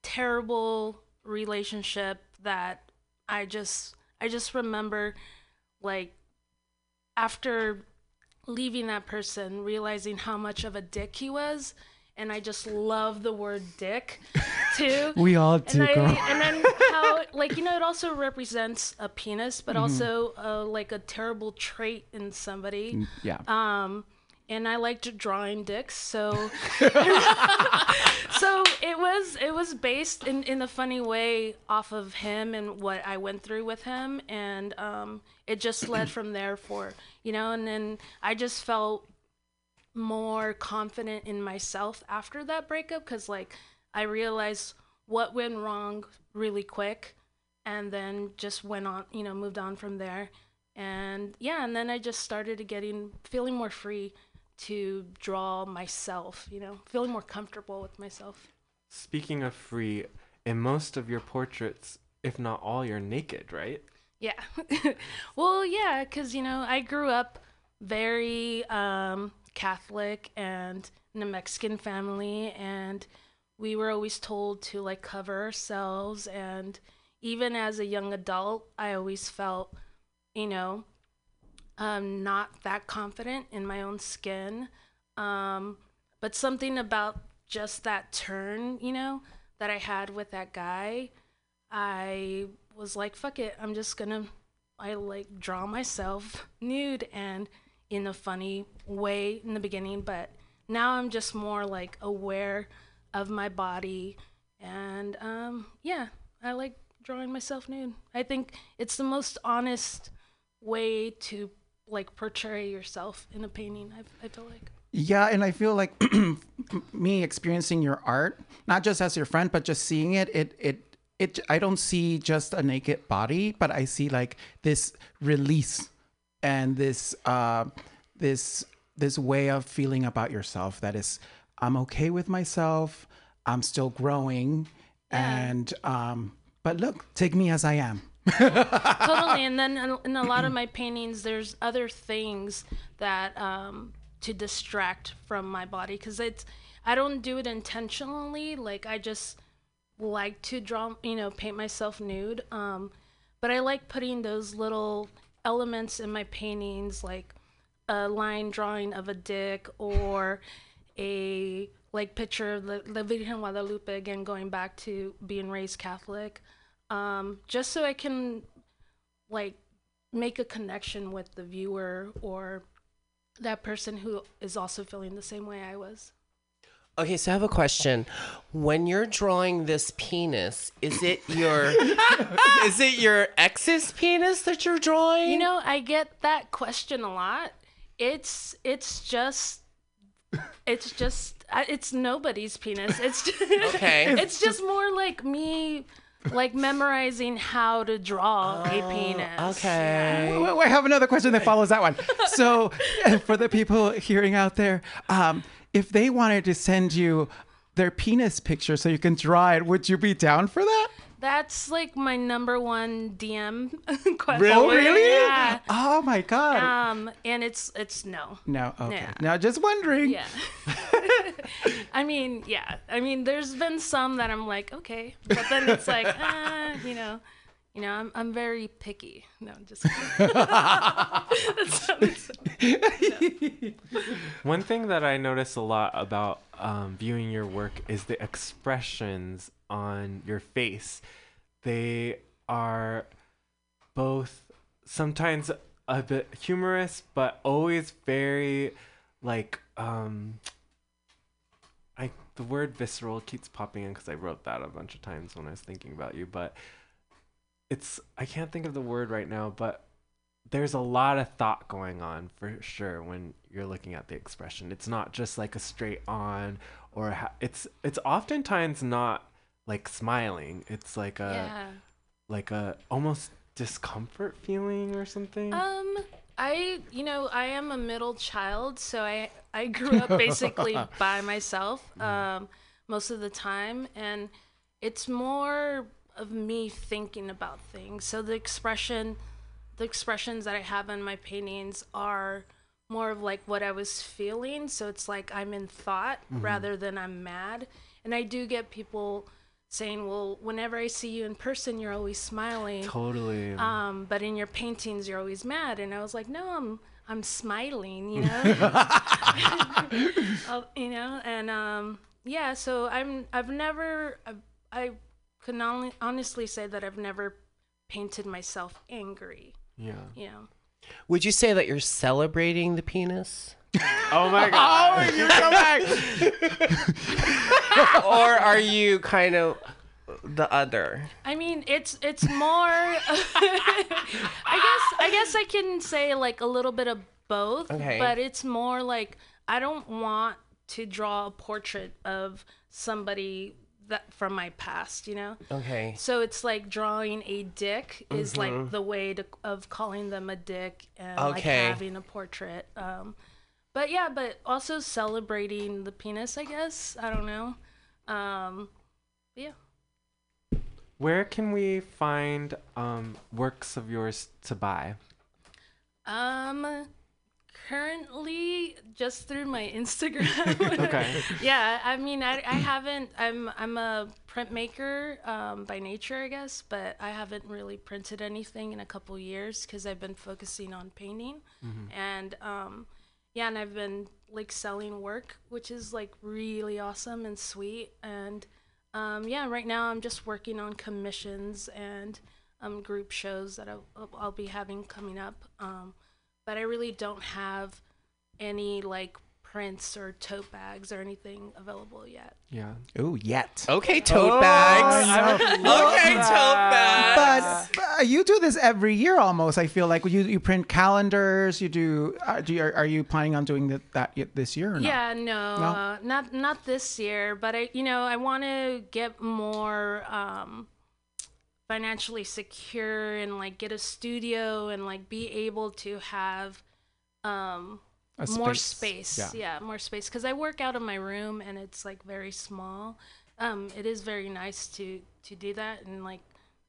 terrible relationship that I just I just remember like after leaving that person realizing how much of a dick he was and I just love the word dick too. We all do, and, I, girl. and then how like you know it also represents a penis but Mm-hmm. also uh, like a terrible trait in somebody Yeah. um and I liked drawing dicks, so so it was it was based in in a funny way off of him and what I went through with him, and um, it just led from there for you know, and then I just felt more confident in myself after that breakup because like I realized what went wrong really quick, and then just went on, you know, moved on from there, and yeah, and then I just started getting feeling more free to draw myself, you know, feeling more comfortable with myself. Speaking of free, in most of your portraits, if not all, you're naked, right? Yeah. well, yeah, because, you know, I grew up very um, Catholic and in a Mexican family, and we were always told to like cover ourselves. And even as a young adult, I always felt, you know, um, not that confident in my own skin. Um, but something about just that turn, you know, that I had with that guy, I was like, fuck it, I'm just gonna, I like draw myself nude and in a funny way in the beginning, but now I'm just more like aware of my body. And um, yeah, I like drawing myself nude. I think it's the most honest way to like portray yourself in a painting. I, I feel like. Yeah, and I feel like me experiencing your art, not just as your friend, but just seeing it, it it it I don't see just a naked body, but I see like this release and this uh this this way of feeling about yourself that is I'm okay with myself, I'm still growing. And um but look, take me as I am. totally. And then in- in a lot of my paintings there's other things that um to distract from my body. Because it's i don't do it intentionally. Like i just like to draw you know paint myself nude. Um but i like putting those little elements in my paintings like a line drawing of a dick or a like picture of the, the Virgen Guadalupe again going back to being raised Catholic um, just so I can like make a connection with the viewer or that person who is also feeling the same way I was. Okay, so I have a question. When you're drawing this penis, is it your is it your ex's penis that you're drawing? You know, I get that question a lot. It's it's just it's just it's nobody's penis. It's just, Okay. It's just more like me like memorizing how to draw a penis. Oh, okay. Wait, wait, I have another question that follows that one. So, for the people hearing out there, um, if they wanted to send you their penis picture so you can draw it, would you be down for that? That's like my number one DM question. Really? Oh, really? Yeah. Oh my god. Um, and it's it's no. no, okay. yeah. Now just wondering. Yeah. I mean, yeah. I mean, there's been some that I'm like, okay, but then it's like, uh, you know, you know, I'm I'm very picky. No, I'm just kidding. One thing that I notice a lot about um, viewing your work is the expressions on your face. They are both sometimes a bit humorous, but always very like um. I the word visceral keeps popping in because I wrote that a bunch of times when I was thinking about you, but it's I can't think of the word right now, but there's a lot of thought going on for sure when you're looking at the expression. It's not just like a straight on or ha- it's it's oftentimes not like smiling. It's like a yeah. like a almost discomfort feeling or something. Um, I you know I am a middle child, so I I grew up basically by myself um, most of the time, and it's more of me thinking about things. So the expression, the expressions that I have in my paintings are more of like what I was feeling. So it's like I'm in thought rather than I'm mad, and I do get people saying, "Well, whenever I see you in person, you're always smiling." totally. um but in your paintings you're always mad and i was like no i'm i'm smiling you know Oh, you know and um yeah so i'm i've never i, I can only honestly say that i've never painted myself angry yeah. you know Would you say that you're celebrating the penis? Oh my god. Oh, you go back. or are you kind of the other? I mean, it's it's more. I guess I guess I can say like a little bit of both, Okay. but it's more like I don't want to draw a portrait of somebody that from my past, you know. Okay. So it's like drawing a dick is like the way to, of calling them a dick and like having a portrait. Um, but yeah, but also celebrating the penis, I guess. I don't know. Um, yeah. Where can we find um, works of yours to buy? Um, currently just through my Instagram. Okay. yeah, I mean, I, I haven't. I'm I'm a printmaker um, by nature, I guess, but I haven't really printed anything in a couple years because I've been focusing on painting, Mhm. and um, yeah, and I've been like selling work, which is like really awesome and sweet, and um, yeah, right now I'm just working on commissions and um, group shows that I'll, I'll be having coming up. Um, but I really don't have any like prints or tote bags or anything available yet. Yeah. Ooh, yet. Okay, tote bags. Okay, tote bags. But uh, you do this every year almost. I feel like you you print calendars. You do. Uh, do you, are, are you planning on doing that, that yet this year or not? Yeah, no, Uh, not not this year. But I, you know, I want to get more um, financially secure and like get a studio and like be able to have um, A more space. space. Yeah. Yeah, more space. Because I work out of my room and it's like very small. Um, it is very nice to to do that and like,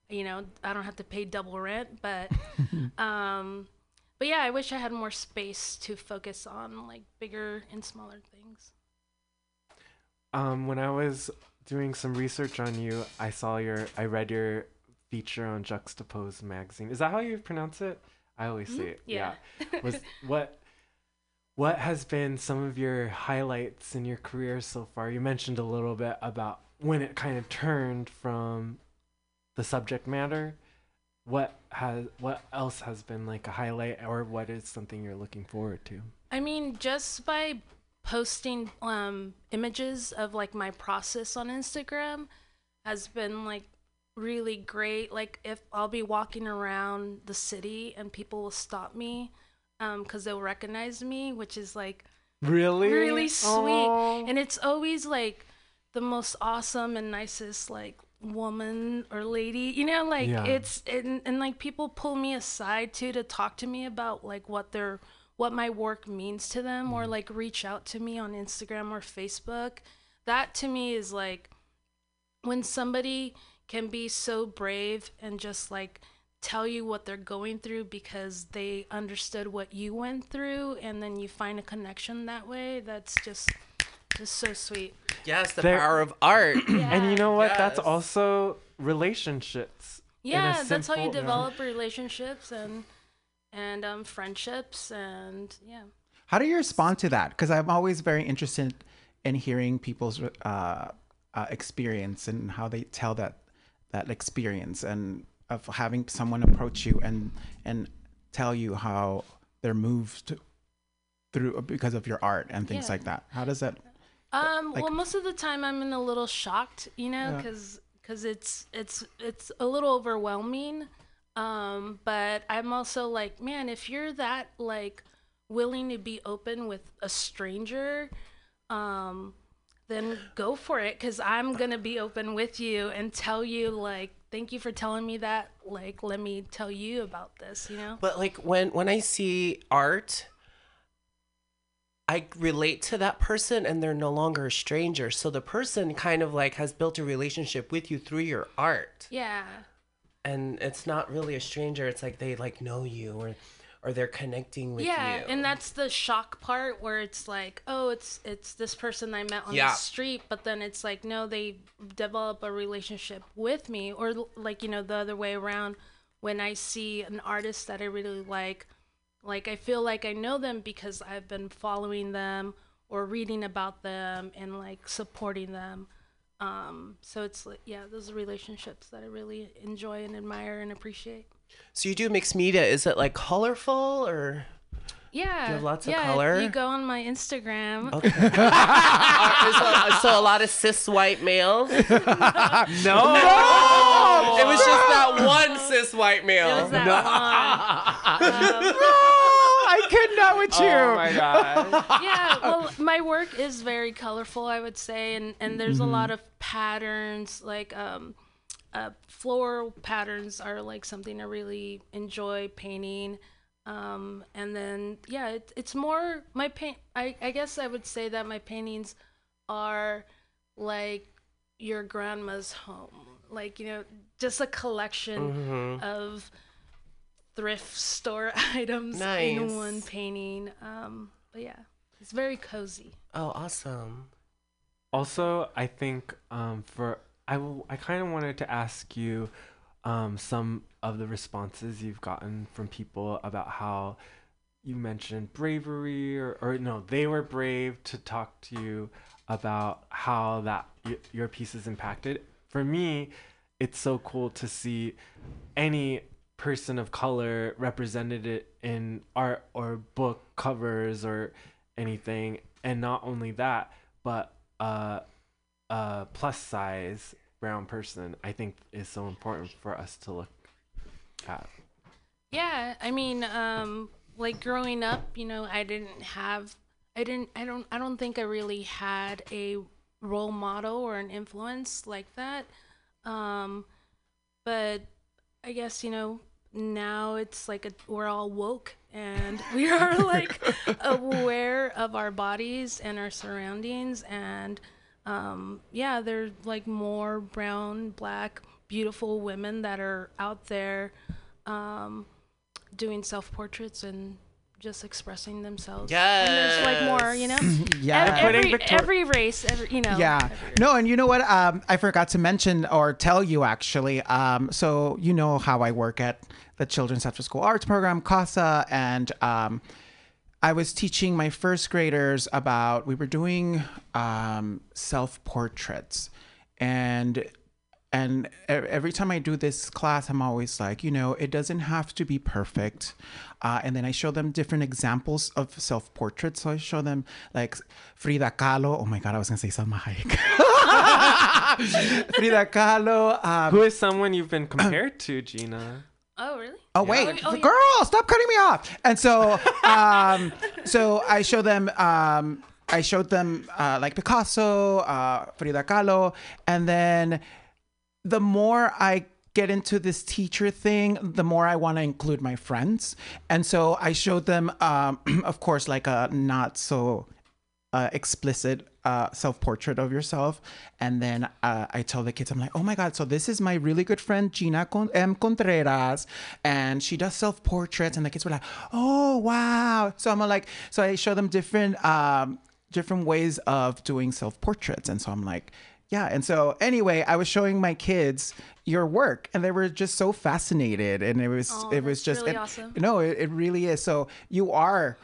you know, I don't have to pay double rent. But, um, but yeah, I wish I had more space to focus on like bigger and smaller things. Um, when I was doing some research on you, I saw your, I read your feature on Juxtapoz magazine. Is that how you pronounce it? I always say it. Yeah. Was what, what has been some of your highlights in your career so far? You mentioned a little bit about when it kind of turned from the subject matter. What has, what else has been like a highlight, or what is something you're looking forward to? I mean, just by posting um, images of like my process on Instagram has been like really great. Like if I'll be walking around the city and people will stop me um, because they'll recognize me, which is like Really, really sweet. Aw. And it's always like the most awesome and nicest like woman or lady you know like Yeah. it's and, and like people pull me aside too to talk to me about like what their what my work means to them or mm. like reach out to me on instagram or facebook that to me is like when somebody can be so brave and just like tell you what they're going through because they understood what you went through and then you find a connection that way that's just just so sweet Yes, the There- power of art. And you know what? That's also relationships. in a yeah that's how you simple- develop relationships and and um friendships and yeah How do you respond to that? Because I'm always very interested in hearing people's uh, uh, experience and how they tell that that experience and of having someone approach you and and tell you how they're moved through because of your art and things Yeah. like that. How does that? Um, like- well, most of the time I'm in a little shocked, you know, Yeah. because it's it's it's a little overwhelming. Um, but I'm also like, man, if you're that like willing to be open with a stranger, um, then go for it, because I'm gonna be open with you and tell you like, thank you for telling me that. Like, let me tell you about this, you know. But like when when I see art, I relate to that person and they're no longer a stranger. So the person kind of like has built a relationship with you through your art. Yeah. And it's not really a stranger. It's like they like know you or or they're connecting with yeah you. and that's the shock part where it's like oh it's it's this person i met on Yeah. the street but then it's like no they develop a relationship with me or like you know the other way around when i see an artist that i really like like i feel like i know them because i've been following them or reading about them and like supporting them um so it's like yeah those are relationships that i really enjoy and admire and appreciate So you do mixed media. Is it like colorful or yeah have lots of color? you go on my instagram okay? Uh, so, so a lot of cis white males. No. It was just that one cis white It male. was that one. Oh, I could not with you. Oh my god. yeah, well, my work is very colorful, I would say, and and there's a lot of patterns, like um, uh, floral patterns are like something I really enjoy painting. Um, and then yeah, it, it's more my paint. I I guess I would say that my paintings are like your grandma's home, like you know, just a collection of thrift store items Nice. in one painting. Um, but yeah, it's very cozy. Oh, awesome. Also, I think um, for I, w- I kind of wanted to ask you um, some of the responses you've gotten from people about how you mentioned bravery or, or no, they were brave to talk to you about how that y- your piece is impacted. For me, it's so cool to see any person of color represented in art or book covers or anything and not only that but uh a plus size brown person i think is so important for us to look at Yeah, I mean, um, like growing up, you know, I didn't have, I didn't, I don't, I don't think I really had a role model or an influence like that. Um, but I guess you know now it's like a, we're all woke and we are like aware of our bodies and our surroundings and um, yeah, there's like more brown, black, beautiful women that are out there um, doing self portraits and just expressing themselves. And there's like more, you know. Yeah. Ev- putting Every, Victor- every race, every, you know. Yeah. No, and you know what? Um, I forgot to mention or tell you actually. Um, so you know how I work at the Children's After School Arts Program, CASA, and um, I was teaching my first graders about. We were doing um, self portraits, and and every time I do this class, I'm always like, you know, it doesn't have to be perfect. Uh, and then I show them different examples of self portraits. So I show them like Frida Kahlo. Oh my God, I was going to say Salma Hayek. Frida Kahlo. Um, who is someone you've been compared to gina Oh really? Oh wait, Oh, yeah. girl, stop cutting me off. And so, um, so I show them. Um, I showed them uh, like Picasso, uh, Frida Kahlo, and then the more I get into this teacher thing, the more I want to include my friends. And so I showed them, um, of course, like a not so uh, explicit uh, self portrait of yourself, and then uh, I tell the kids, I'm like, oh my god, so this is my really good friend Gina Con- M. Contreras, and she does self portraits, and the kids were like, oh wow. So I'm like, so I show them different um, different ways of doing self portraits, and so I'm like. Yeah, and so anyway, I was showing my kids your work, and they were just so fascinated, and it was Oh, it was just really and- awesome. no, it, it really is. So you are,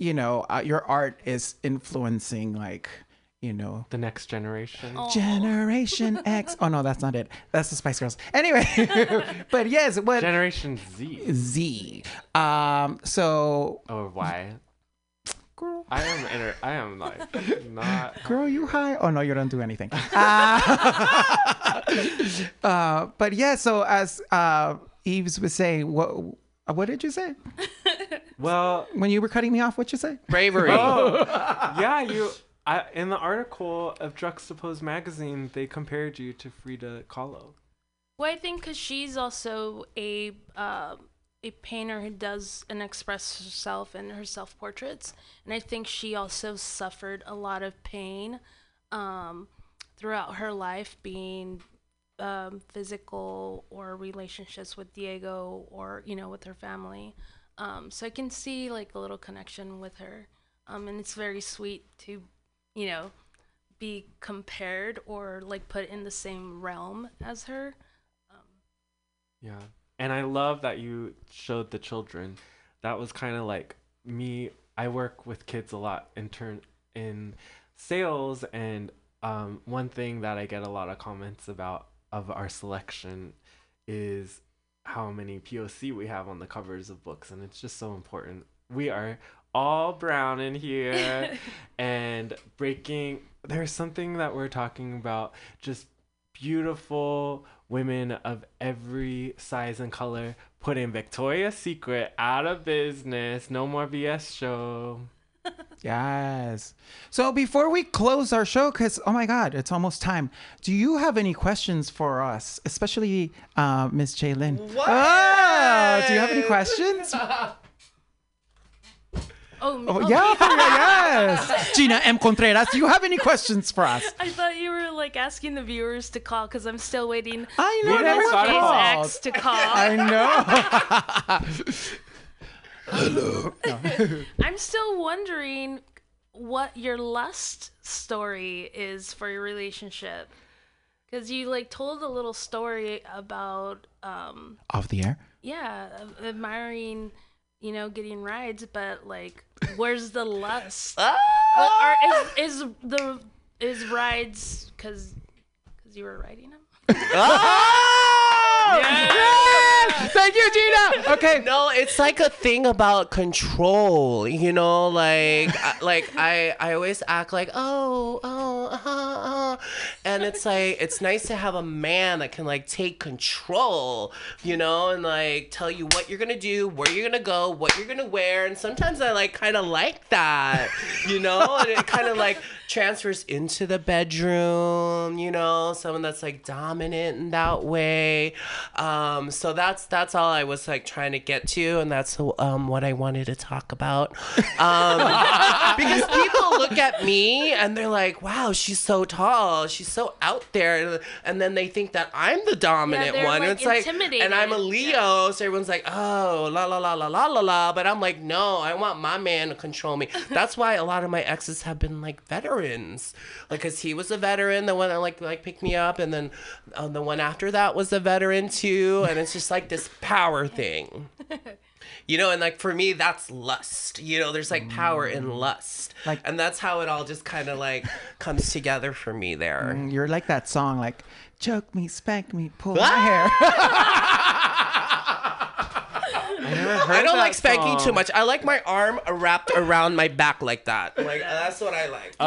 you know, uh, your art is influencing like, you know, The next generation. Generation X. Oh no, that's not it. That's the Spice Girls. Anyway, but yes, what Generation Z Z. Um. So, or Y. girl, I am inter- I am like not. girl, you high? Oh no, you don't do anything. Uh, uh, but yeah. So as uh, Eves was saying, what what did you say Well, when you were cutting me off? What you say? Bravery. oh, yeah, you. I, in the article of Juxtapoz magazine, they compared you to Frida Kahlo. Well, I think because she's also a uh, a painter who does and express herself in her self portraits, and I think she also suffered a lot of pain um, throughout her life, being um, physical or relationships with Diego or you know with her family. Um, so I can see like a little connection with her, um, and it's very sweet to, you know, be compared or like put in the same realm as her. Yeah. And I love that you showed the children. That was kind of like me. I work with kids a lot in turn in sales and um, one thing that I get a lot of comments about of our selection is how many POC we have on the covers of books and it's just so important. We are all brown in here and breaking there's something that we're talking about just beautiful women of every size and color putting Victoria's Secret out of business. No more BS show. Yes. So before we close our show, because oh my God, it's almost time. Do you have any questions for us, especially uh, Miss Jaylin? What? Oh, do you have any questions? Oh, me- Oh, oh, yeah, for- yes. Gina M. Contreras, do you have any questions for us? I thought you were like asking the viewers to call because I'm still waiting I know. We never that's got for a call. called. X to call. I know. I'm still wondering what your lust story is for your relationship. Because you like told a little story about, um, Off the air. yeah, admiring, you know, getting rides, but like, where's the lust? Ah! Are, is, is the is rides because because you were riding them? Yes! Thank you, Gina. Okay. No, it's like a thing about control, you know, like I- like I I always act like, "Oh, oh, uh, uh," and it's like it's nice to have a man that can like take control, you know, and like tell you what you're going to do, where you're going to go, what you're going to wear, and sometimes I like kind of like that, you know, and it kind of like transfers into the bedroom, you know, someone that's like dominant in that way. Um, so that's that's all I was like trying to get to, and that's um, what I wanted to talk about. Um, because people look at me and they're like, "Wow, she's so tall, she's so out there," and then they think that I'm the dominant they're, one. like, and it's like, and I'm a. Leo, so everyone's like, "Oh, la la la la la la la," but I'm like, no, I want my man to control me. That's why a lot of my exes have been like veterans, like, cause he was a veteran, the one that like like picked me up, and then uh, the one after that was a veteran too, and it's just like this power thing. You know, and like for me, that's lust. You know, there's like power in lust, Like- and that's how it all just kind of like comes together for me there. You're like that song, like choke me, spank me, pull my hair. I never heard I don't like spanking too much. I like my arm wrapped around my back like that. Like uh, that's what I like. Oh.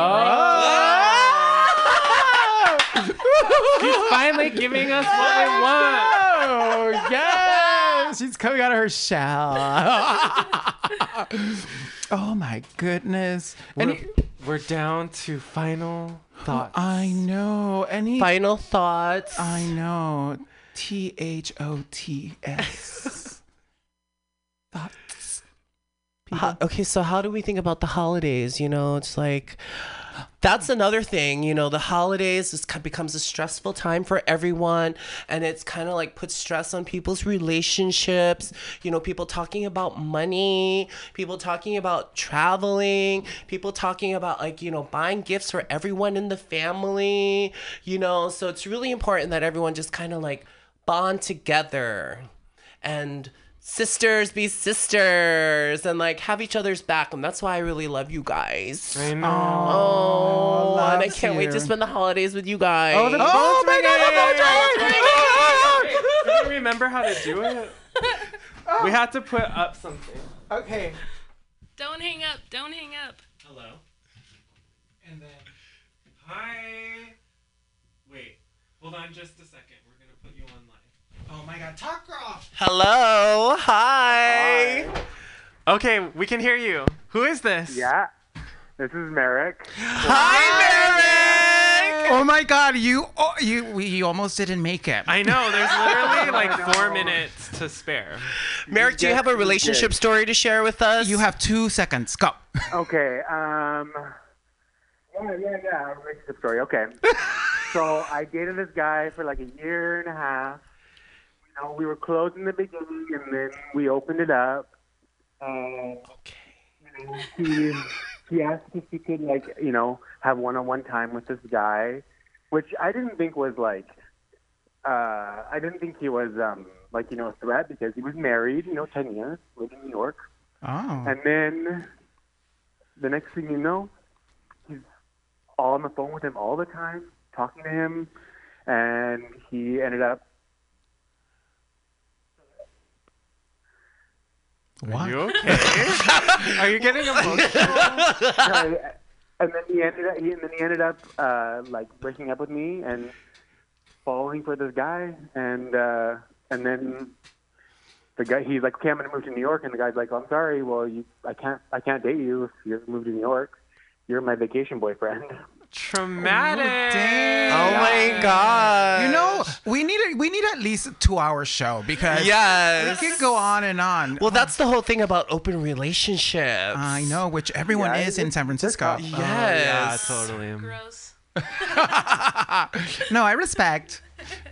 oh! She's finally giving us what we want. Oh yes, she's coming out of her shell. oh my goodness! We're, And we're down to final thoughts. Oh, I know. Any Final thoughts. I know. T H O T S. Thoughts. Ho- okay, so how do we think about the holidays? You know, it's like that's another thing. You know, the holidays is, becomes a stressful time for everyone, and it's kind of like puts stress on people's relationships. You know, people talking about money, people talking about traveling, people talking about like you know buying gifts for everyone in the family. You know, so it's really important that everyone just kind of like bond together and sisters be sisters and like have each other's back and that's why i really love you guys I know. oh and i can't wait to spend the holidays with you guys Oh, the Oh my God, the phone's ringing! Oh, oh, oh, do you remember how to do it? We had to put up something. Okay. Don't hang up. Don't hang up. Hello. And then, hi. Wait, hold on just a second. We're gonna put you on live. Oh my God, talk girl. hello hi Okay, we can hear you. Who is this? Yeah, this is Merrick. hi Merrick Oh my God, you oh, you we you almost didn't make it. I know. There's literally like four minutes to spare. merrick do you have a relationship story to share with us You have two seconds. Go. Okay. Um. Yeah, yeah, yeah. Relationship story. Okay. so I dated this guy for like a year and a half. Know, we were close in the beginning, and then we opened it up. And you know, he he asked if he could like you know have one-on-one time with this guy, which I didn't think was like. Uh, I didn't think he was um like you know a threat because he was married, you know, ten years, lived in New York. Oh. And then the next thing you know, he's all on the phone with him all the time, talking to him, and he ended up. Are you okay? Are you getting emotional? and then he ended up, he, and then he ended up uh, like breaking up with me and falling for this guy, and uh, and then the guy he's like, okay, I'm gonna move to New York, and the guy's like, oh, I'm sorry, well, you, I can't, I can't date you if you're moved to New York. You're my vacation boyfriend. Traumatic. oh my god You know, we need a, we need at least a two hour show because yes we can go on and on. well that's the whole thing about open relationships I know, which everyone Yeah, is in San Francisco. yes Yeah, totally. Gross. No, I respect.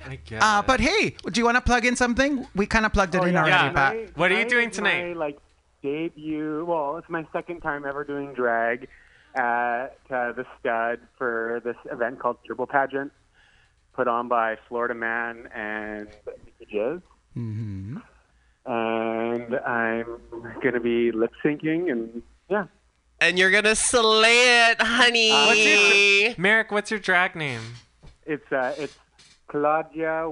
I get Uh, but hey, do you want to plug in something? We kind of plugged it in already, Yeah. Pat. Tonight- What are you tonight doing tonight? My, like debut. Well, it's my second time ever doing drag at uh, the Stud for this event called Turbo Pageant, put on by Florida Man and Mickey Jizz. Mm-hmm. And I'm gonna be lip syncing and yeah. and you're gonna slay it honey What's your Merrick? What's your drag name? It's uh, it's Claudia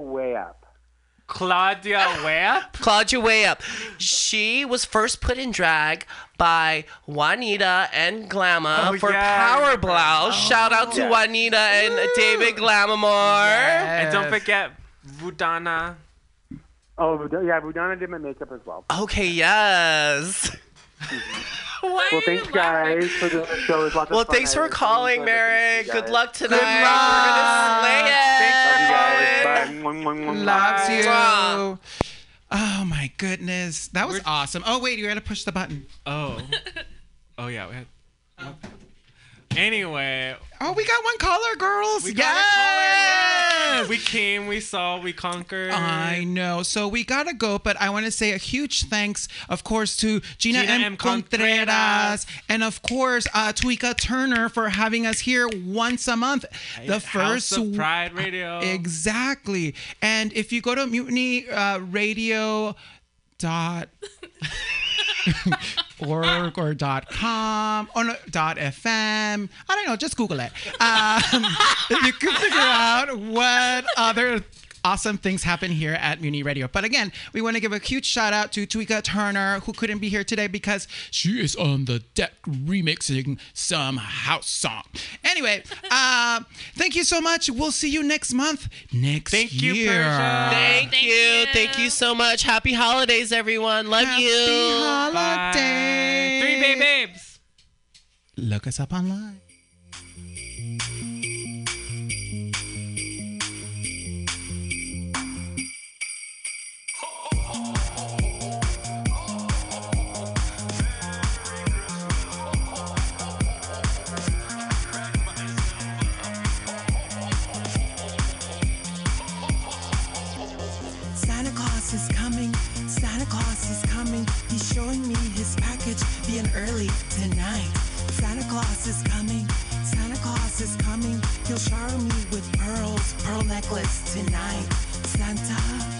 Way Up. Claudia Way Up. She was first put in drag by Juanita and Glamma Oh, for yeah, Power remember. Blouse. Oh, Shout out to Yeah. Juanita and David Glamamore. And don't forget Vudana. Oh Vud- yeah, Vudana did my makeup as well. Okay, yes. Well, thanks guys for doing the show. It was lots of Well, fun. thanks for calling, enjoyed it. Merrick. Good luck tonight. luck. We're gonna slay it. Love you guys. calling. Bye. Loves you. Mwah. Oh my goodness, that was awesome. Oh wait, you gotta push the button. Oh. Oh yeah, we had. Anyway, Oh, we got one caller, girls. we got yes. a caller. We came, we saw, we conquered. I know. So we gotta go, but I want to say a huge thanks, of course, to Gina, Gina M. M. Contreras, Contreras. and of course, uh, Tuika Turner for having us here once a month. The first House of Pride Radio. Exactly. And if you go to Mutiny uh, Radio dot org or dot com or no, dot fm i don't know just google it. Um, you can figure out what other awesome things happen here at Mutiny Radio. But again, we want to give a huge shout out to Tuika Turner, who couldn't be here today because she is on the deck remixing some house song. Anyway, uh, thank you so much. We'll see you next month. Next Thank you, year. Persia. Thank, Thank you. you. Thank you so much. Happy holidays, everyone. Love Happy you. Bye. holidays. Three Bay Babes. Look us up online. Tonight. Santa Claus is coming. Santa Claus is coming. He'll shower me with pearls, pearl necklace tonight. Santa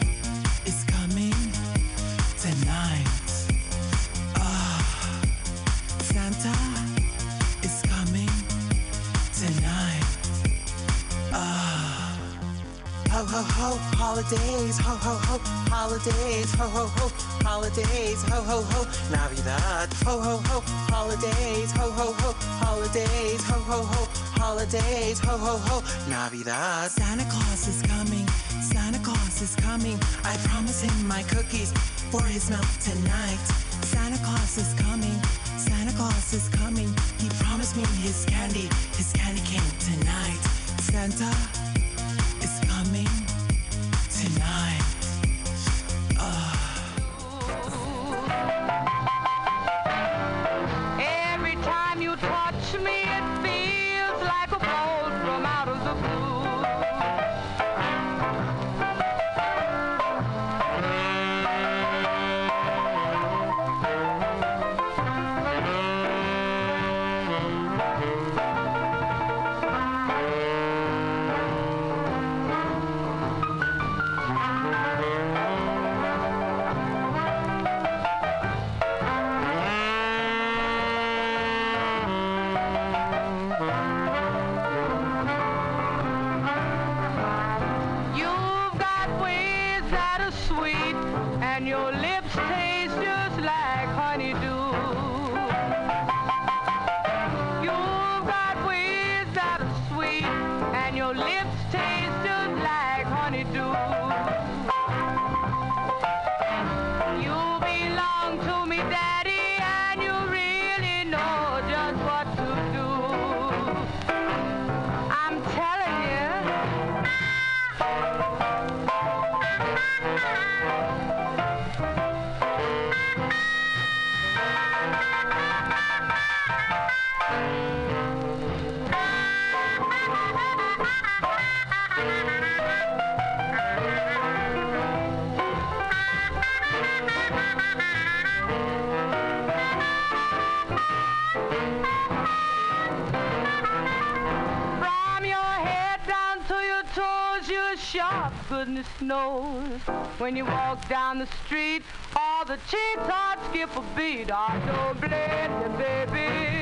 Ho ho ho, holidays, ho ho ho, holidays, ho ho ho, holidays, ho ho ho, Navidad, ho ho ho, holidays, ho ho ho, holidays, ho ho ho, holidays, ho ho ho, Navidad. Santa Claus is coming, Santa Claus is coming. I promise him my cookies for his milk tonight. Santa Claus is coming, Santa Claus is coming. He promised me his candy, his candy cane tonight. Santa goodness knows. When you walk down the street, all the cheats heart skip a beat. I don't blame you, baby.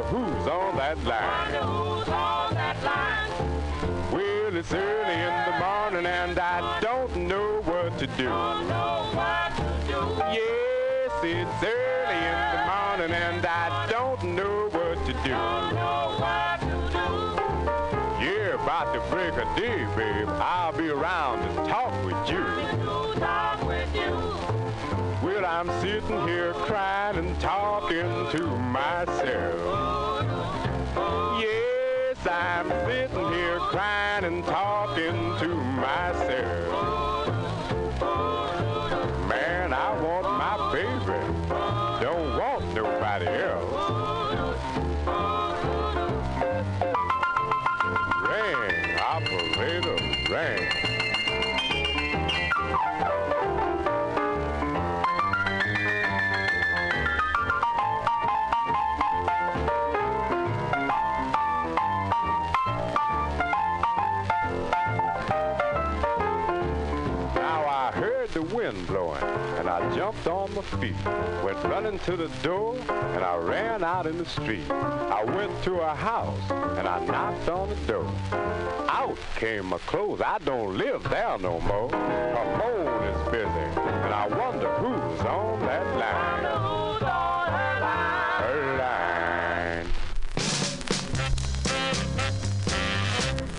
Wonder who's on that line. Well, it's early in the morning, and I don't know what to do. What to do. Yes, it's early in the morning, and I don't know what to do. Yeah, about to break a day, babe. I'll be around to talk with you. Well, I'm sitting here crying and talking to myself. Yes, I'm sitting here crying and talking to myself. Man, I want my baby. Don't want nobody else. Ring, operator, ring. Wind blowing, and I jumped on my feet. Went running to the door, and I ran out in the street. I went to a house, and I knocked on the door. Out came my clothes. I don't live there no more. My phone is busy, and I wonder who's on that line. Her line.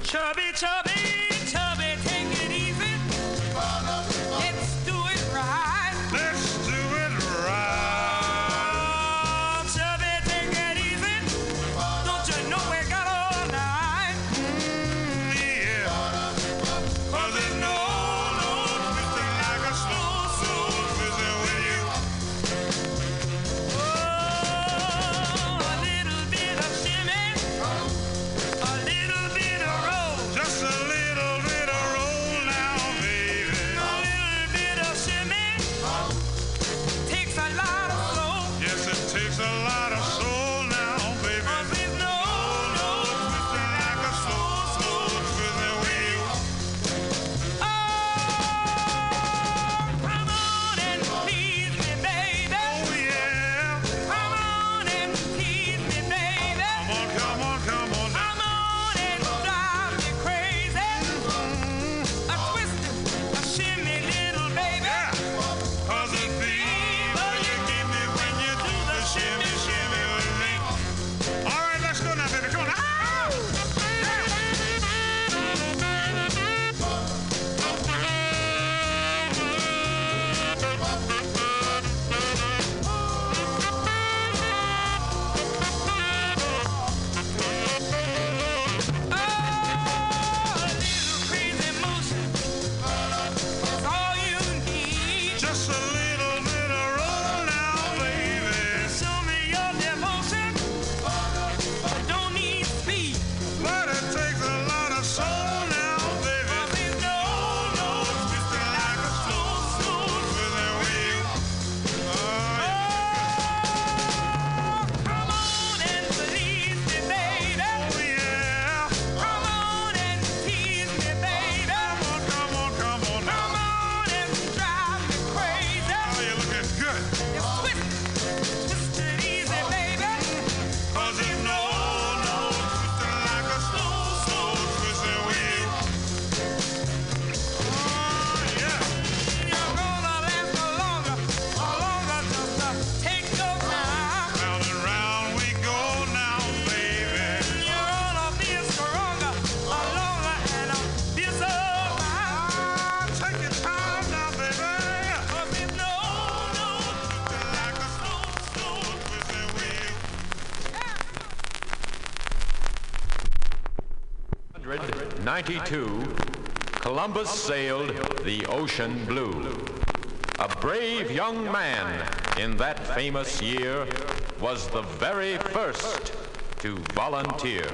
Chubby, chubby, chubby, 1492, Columbus sailed the ocean blue. A brave young man in that famous year was the very first to volunteer.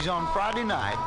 movies on Friday night.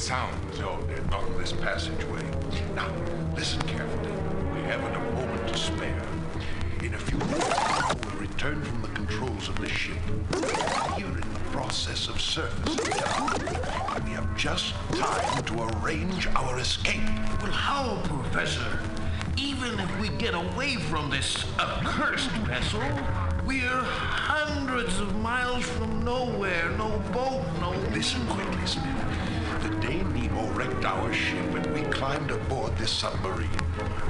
Sounds. Ned, not this passageway. Now, listen carefully. We haven't a moment to spare. In a few minutes, we will return from the controls of the ship. Here in the process of surface. We have just time to arrange our escape. Well, how, Professor? Even if we get away from this accursed vessel, we're hundreds of miles from nowhere. No boat, no. Listen quickly, Smith. Nemo wrecked our ship and we climbed aboard this submarine,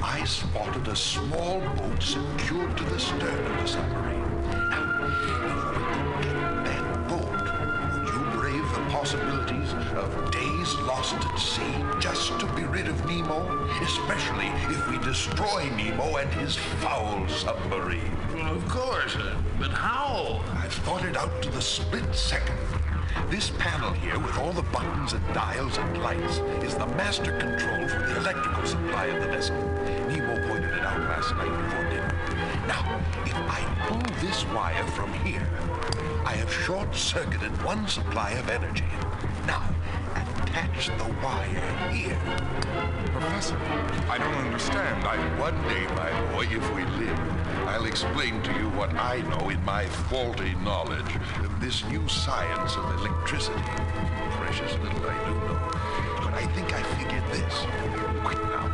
I spotted a small boat secured to the stern of the submarine. Now, if we could get that boat, would you brave the possibilities of days lost at sea just to be rid of Nemo? Especially if we destroy Nemo and his foul submarine. Well, of course, uh, but how? I've thought it out to the split second. This panel here, with all the buttons and dials and lights, is the master control for the electrical supply of the vessel. Nemo pointed it out last night before dinner. Now, if I pull this wire from here, I have short-circuited one supply of energy. Now, attach the wire here. Professor, I don't understand. I One day, my boy, if we live, I'll explain to you what I know in my faulty knowledge of this new science of electricity. Precious little I do know. But I think I figured this. Quick now.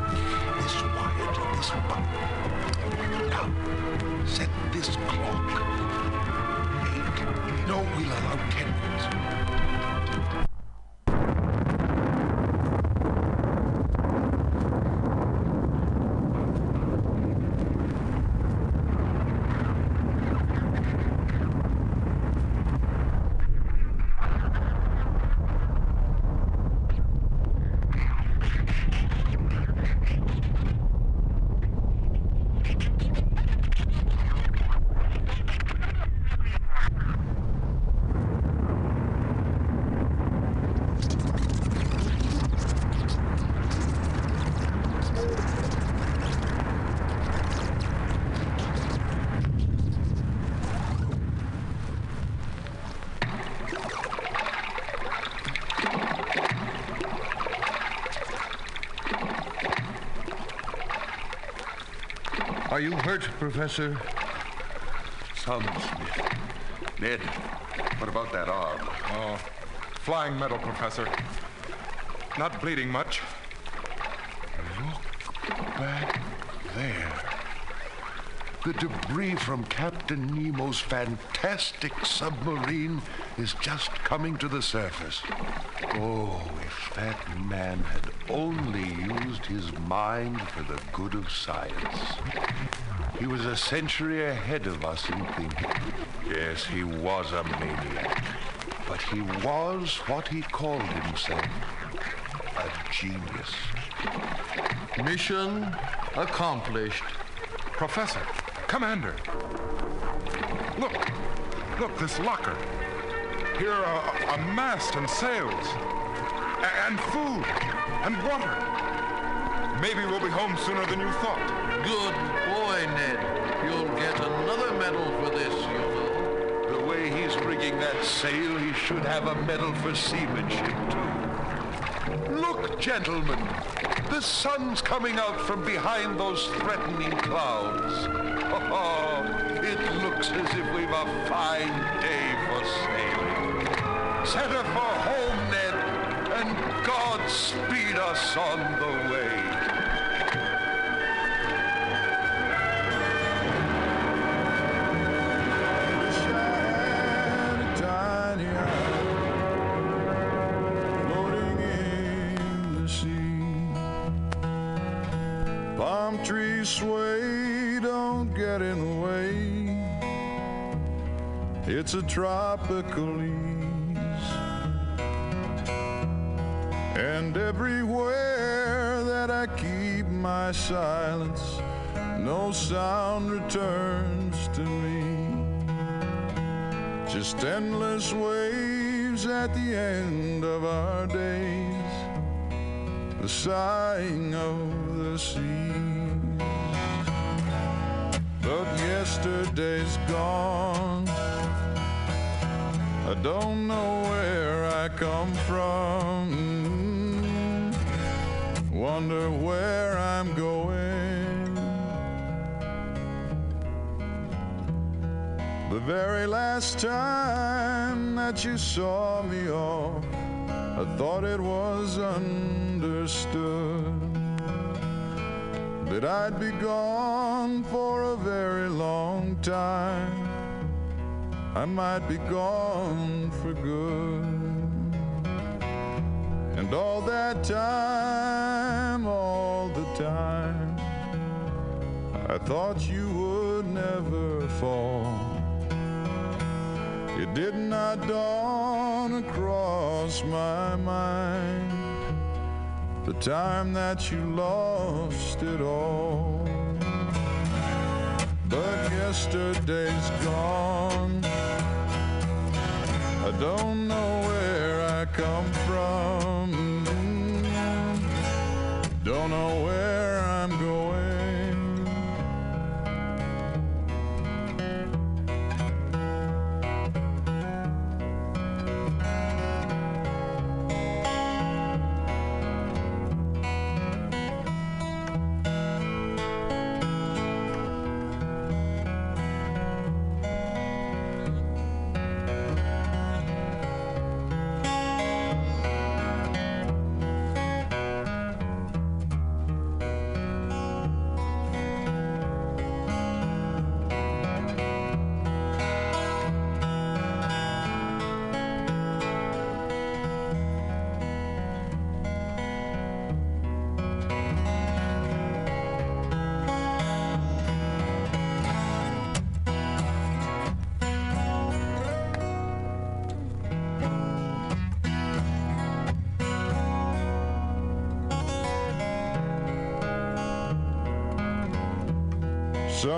This wire to this button. Now, set this clock. Eight. No, we'll allow ten minutes. Are you hurt, Professor? Some, Smith. Ned, what about that arm? Oh, flying metal, Professor. Not bleeding much. Look back there. The debris from Captain Nemo's fantastic submarine is just coming to the surface. Oh, if that man had only used his mind for the good of science. He was a century ahead of us in thinking. Yes, he was a maniac. But he was what he called himself a genius. Mission accomplished. Professor, Commander. Look, look, this locker. Here are a, mast and sails, a- and food, and water. Maybe we'll be home sooner than you thought. Good boy, Ned. You'll get another medal for this, you know. The way he's rigging that sail, he should have a medal for seamanship, too. Look, gentlemen, the sun's coming out from behind those threatening clouds. Oh, it looks as if we've a fine day for sailing. Set her for home, and God speed us on the way. Palm trees sway, don't get in the way. It's a tropical ease, my silence, no sound returns to me. Just endless waves at the end of our days, the sighing of the sea. but yesterday's gone. I don't know where I come from. Wonder where I'm going. The very last time that you saw me off, I thought it was understood that I'd be gone for a very long time. I might be gone for good. And all that time, all the time, I thought you would never fall. It did not dawn across my mind the time that you lost it all. But yesterday's gone. I don't know where I come from. Don't know where I'm going.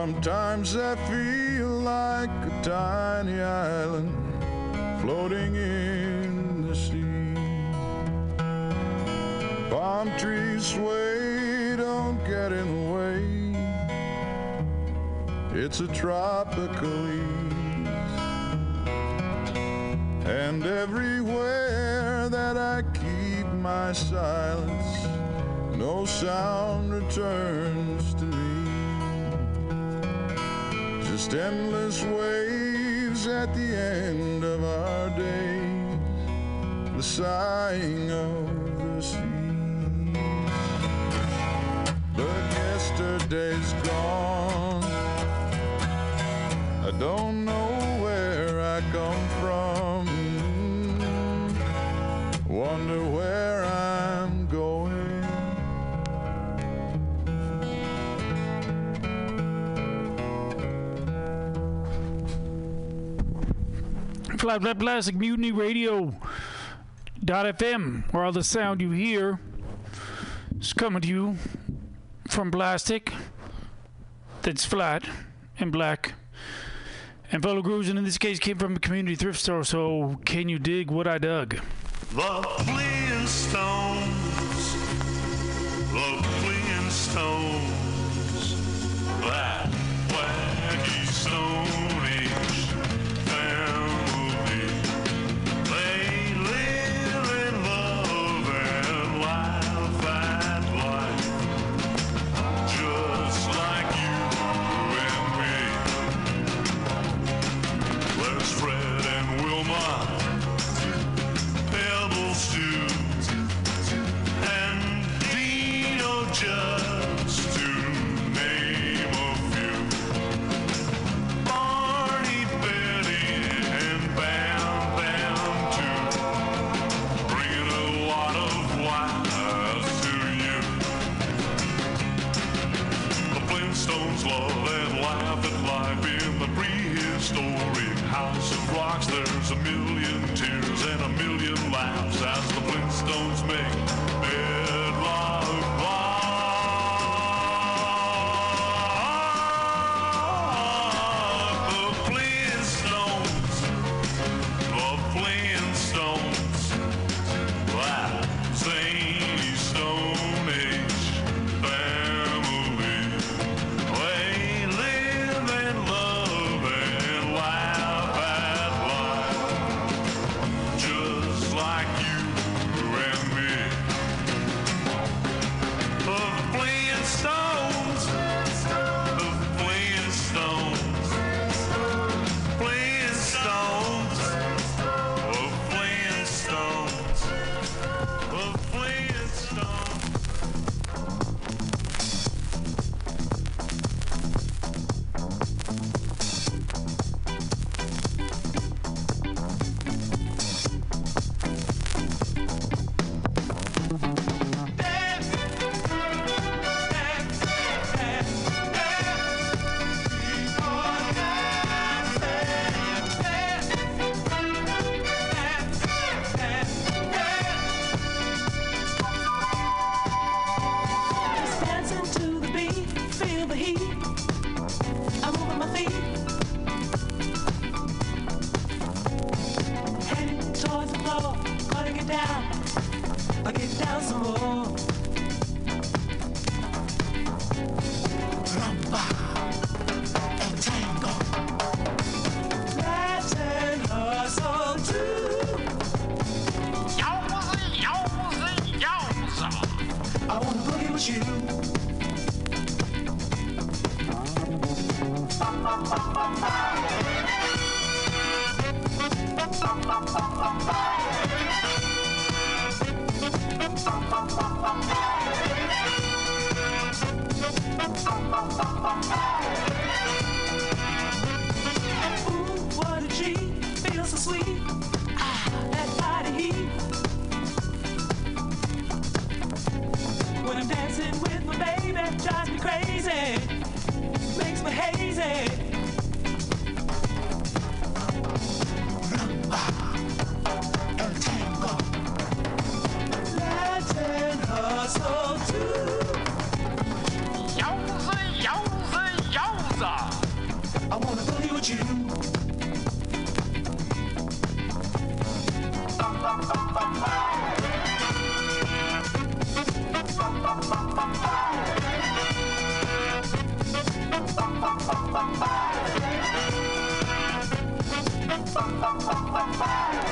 Sometimes I feel like a tiny island floating in the sea. Palm trees sway, don't get in the way. It's a tropical ease. And everywhere that I keep my silence, no sound returns Just endless waves at the end of our days, the sighing of the seas. But yesterday's gone. I don't Plastic Mutiny Radio dot FM, where all the sound you hear is coming to you from plastic that's flat and black. And fellow grooves, and in this case, came from a community thrift store. So, can you dig what I dug? The Flintstones. Bye.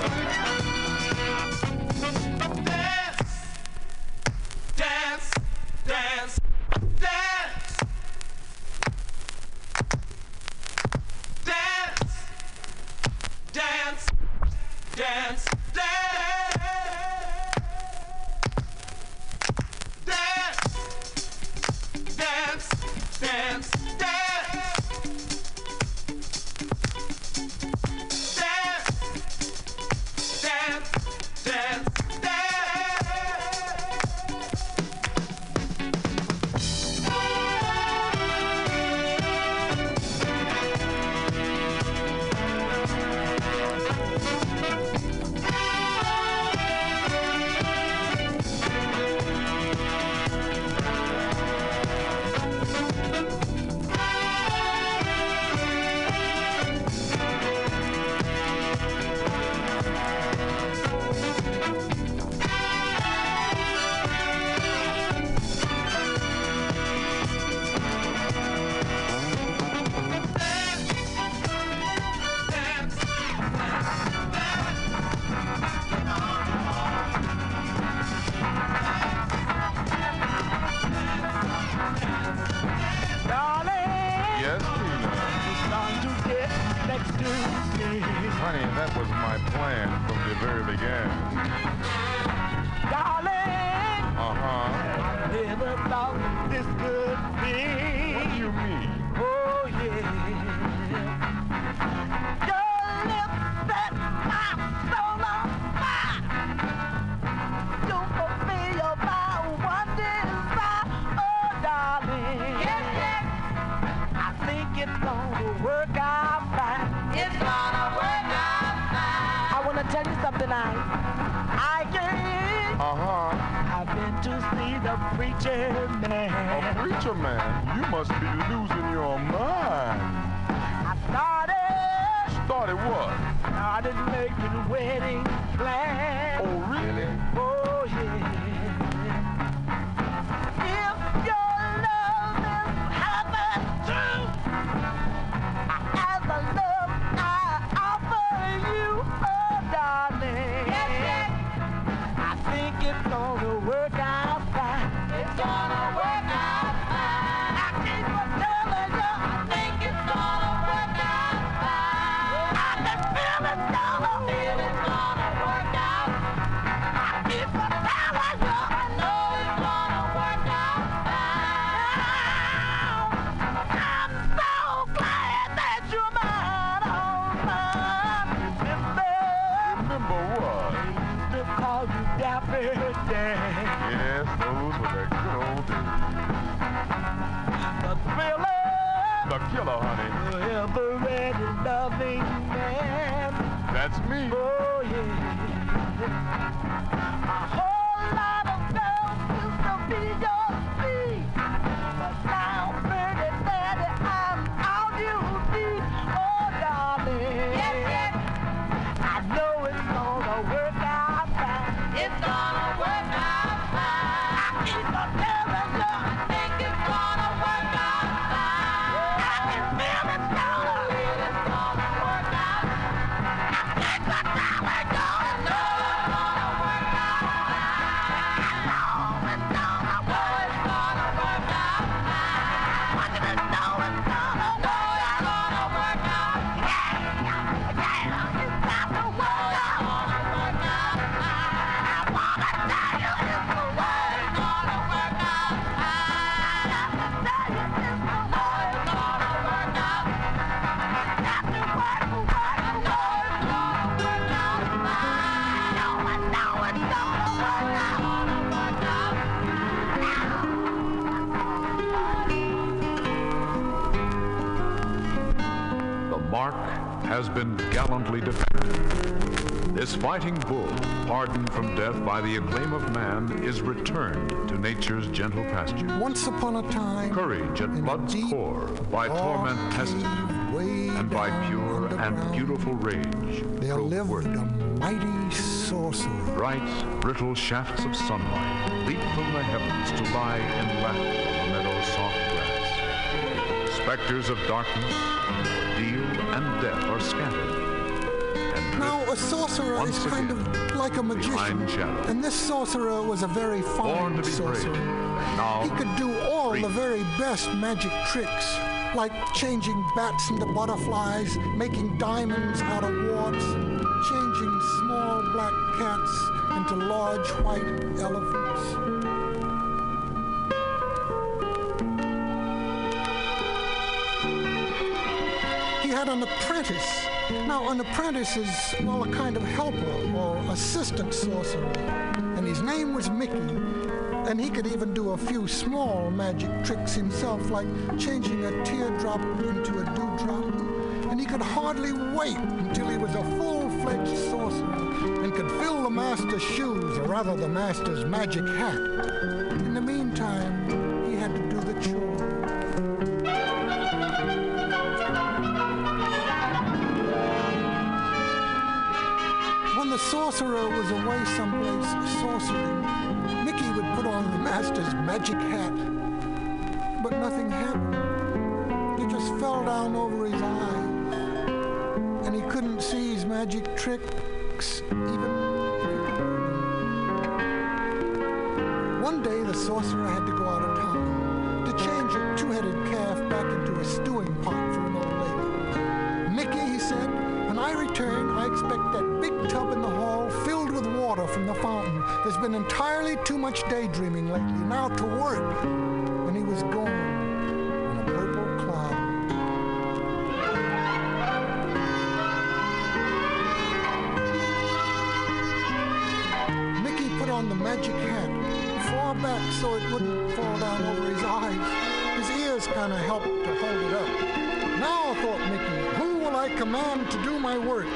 This fighting bull, pardoned from death by the acclaim of man, is returned to nature's gentle pasture. Once upon a time, Courage at blood's core, by torment tested, and by pure and beautiful rage, there lived worthy. a mighty sorcerer. Bright, brittle shafts of sunlight leap from the heavens to lie in laughter on the meadow's soft grass. Specters of darkness, deal, and death are scattered. Now, a sorcerer Once is kind of like a magician. And this sorcerer was a very fine sorcerer. He could do all free. the very best magic tricks, like changing bats into butterflies, making diamonds out of warts, changing small black cats into large white elephants. He had an apprentice. Now, an apprentice is, well, a kind of helper or assistant sorcerer. And his name was Mickey. And he could even do a few small magic tricks himself, like changing a teardrop into a dewdrop. And he could hardly wait until he was a full-fledged sorcerer and could fill the master's shoes, or rather the master's magic hat. Sorcerer was away someplace sorcering, Mickey would put on the master's magic hat. Been entirely too much daydreaming lately. Now to work. And he was gone in a purple cloud. Mickey put on the magic hat far back so it wouldn't fall down over his eyes. His ears kind of helped to hold it up. Now, thought Mickey, who will I command to do my work?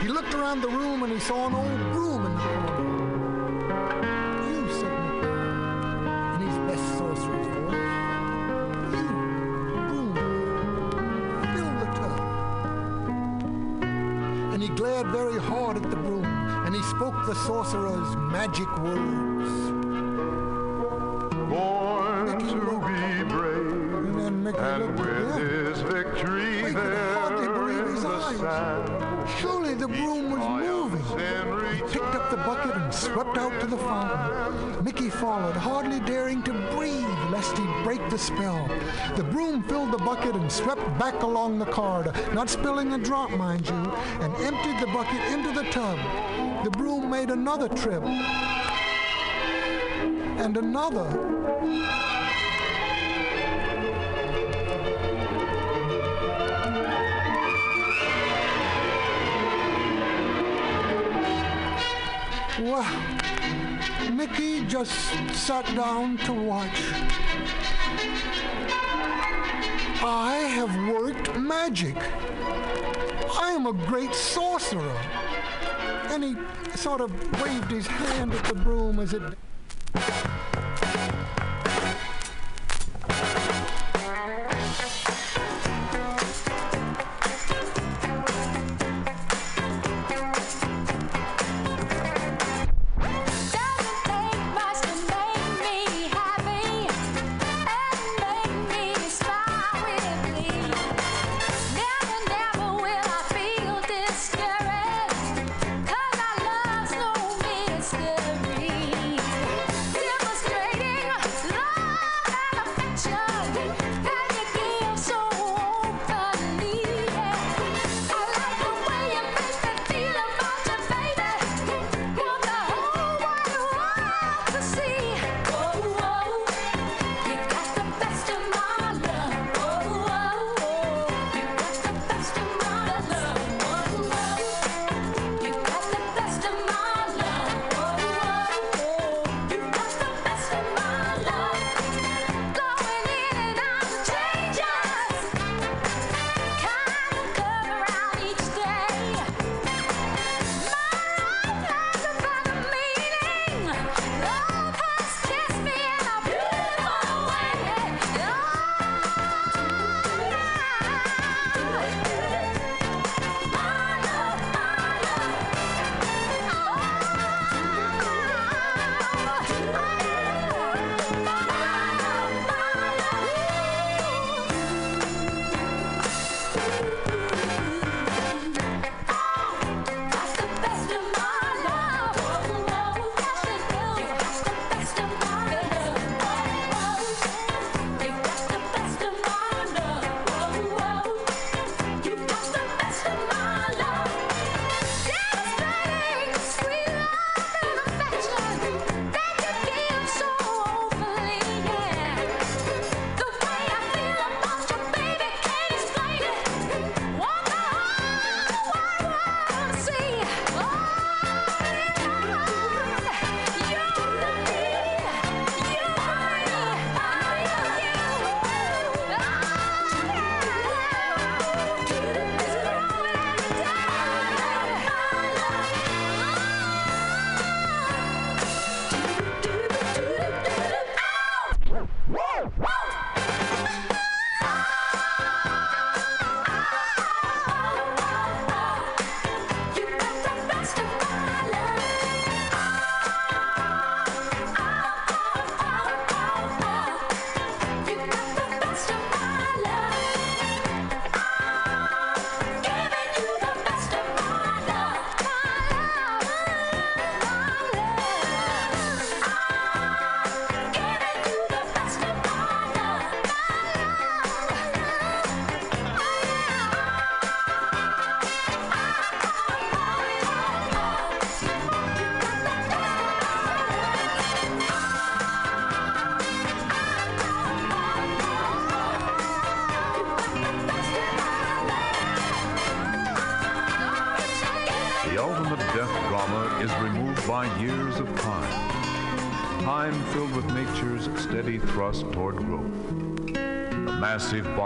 He looked around the room and he saw an old magic words. Born to be brave, and, with his victory there in his the sand. Surely the broom was moving. He picked up the bucket and swept out to the fountain. Mickey followed, hardly daring to breathe lest he break the spell. The broom filled the bucket and swept back along the corridor, not spilling a drop, mind you, and emptied the bucket into the tub. The broom made another trip. And another. Well, Mickey just sat down to watch. I have worked magic. I am a great sorcerer. And he sort of waved his hand at the broom as it.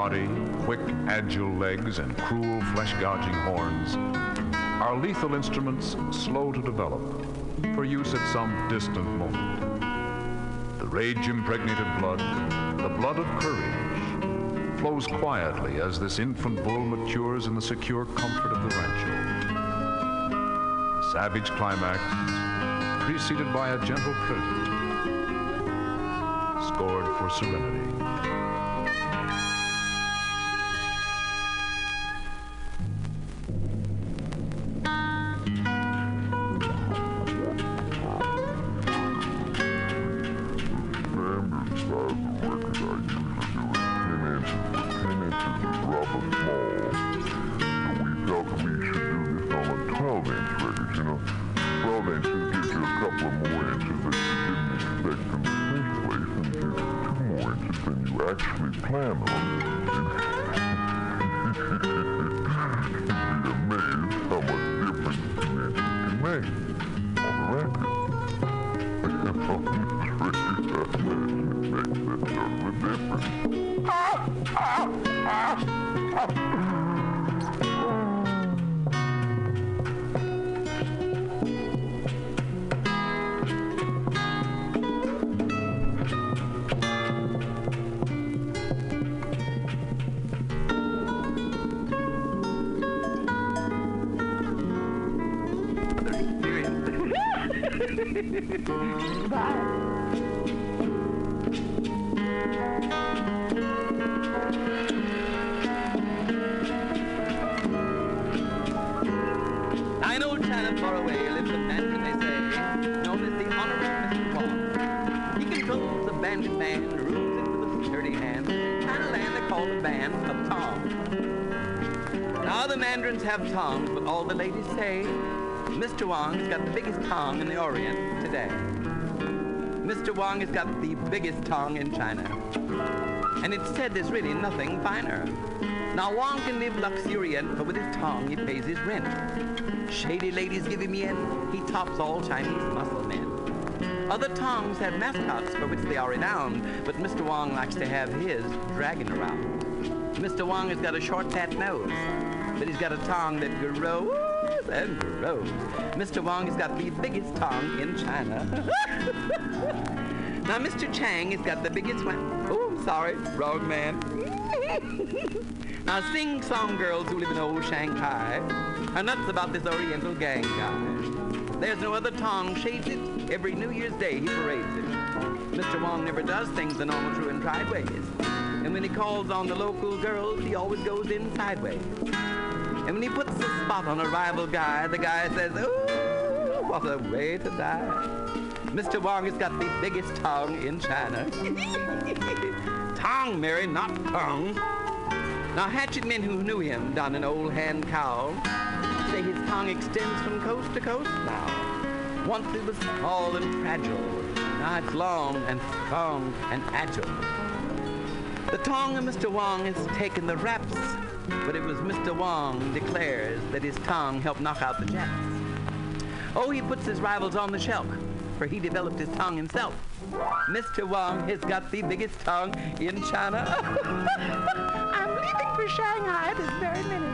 Body, quick, agile legs, and cruel flesh-gouging horns are lethal instruments slow to develop for use at some distant moment. The rage-impregnated blood, the blood of courage, flows quietly as this infant bull matures in the secure comfort of the rancho. The savage climax, preceded by a gentle prelude, scored for serenity. Tongue in China. And it's said there's really nothing finer. Now Wong can live luxuriant, but with his tongue he pays his rent. Shady ladies give him yen, he tops all Chinese muscle men. Other tongues have mascots for which they are renowned, but Mr. Wong likes to have his dragging around. Mr. Wong has got a short fat nose, but he's got a tongue that grows and grows. Mr. Wong has got the biggest tongue in China. now Mr. Chang has got the biggest one. Oh, I'm sorry, wrong man. now sing-song girls who live in old Shanghai are nuts about this Oriental gang guy. There's no other tongue shades it. Every New Year's Day he parades it. Mr. Wong never does things the normal true and tried ways. And when he calls on the local girls, he always goes in sideways. And when he puts a spot on a rival guy, the guy says, Ooh, what a way to die. Mr. Wong has got the biggest tongue in China. tongue, Mary, not tongue. Now, hatchet men who knew him down an Old Hankow say his tongue extends from coast to coast now. Once it was small and fragile. Now it's long and strong and agile. The tongue of Mr. Wong has taken the raps, but it was Mr. Wong declares that his tongue helped knock out the Japs. Oh, he puts his rivals on the shelf, for he developed his tongue himself. Mr. Wong has got the biggest tongue in China. I'm leaving for Shanghai this very minute.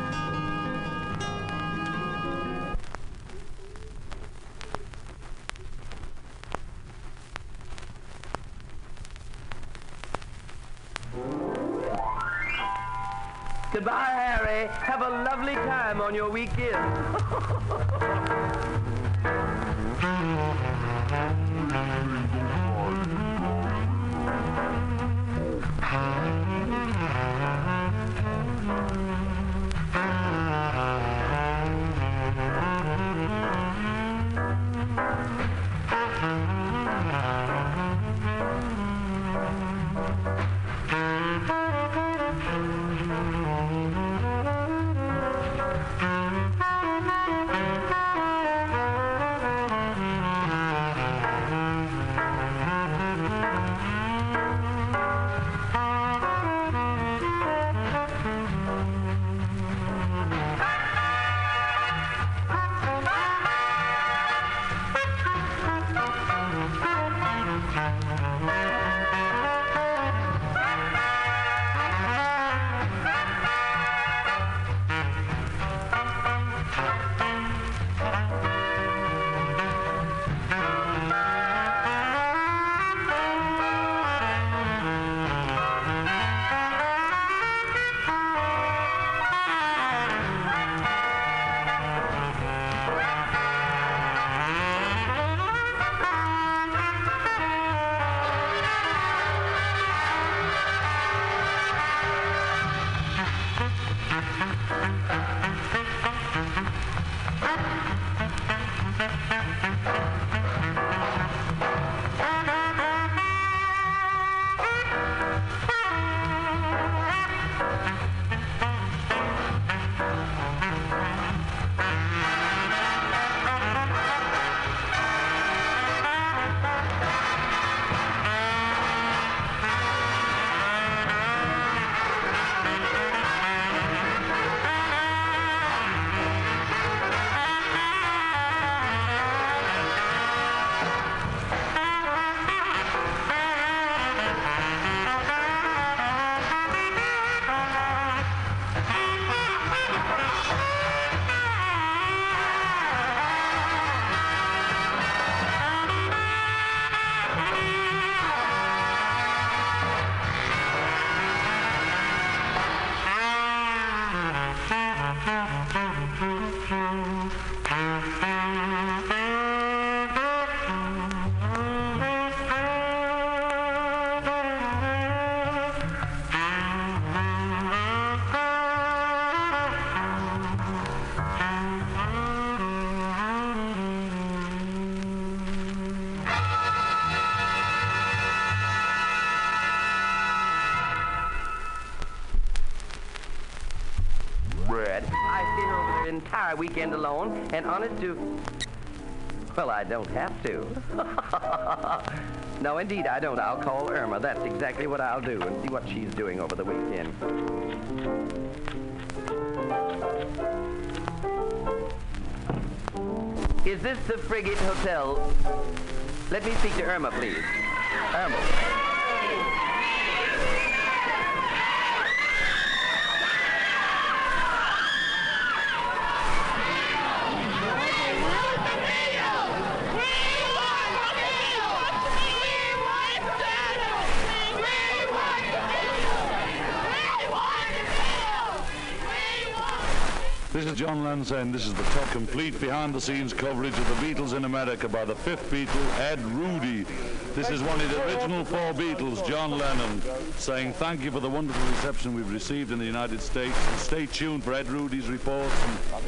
Goodbye, Harry. Have a lovely time on your weekend. Thank you. Weekend alone, and honest to. Well, I don't have to. no, indeed, I don't. I'll call Irma. That's exactly what I'll do and see what she's doing over the weekend. Is this the Frigate Hotel? Let me speak to Irma, please. Irma. Is John Lennon saying this is the top complete behind-the-scenes coverage of the Beatles in America by the fifth Beatle, Ed Rudy. This is one of the original four Beatles, John Lennon, saying thank you for the wonderful reception we've received in the United States. And stay tuned for Ed Rudy's reports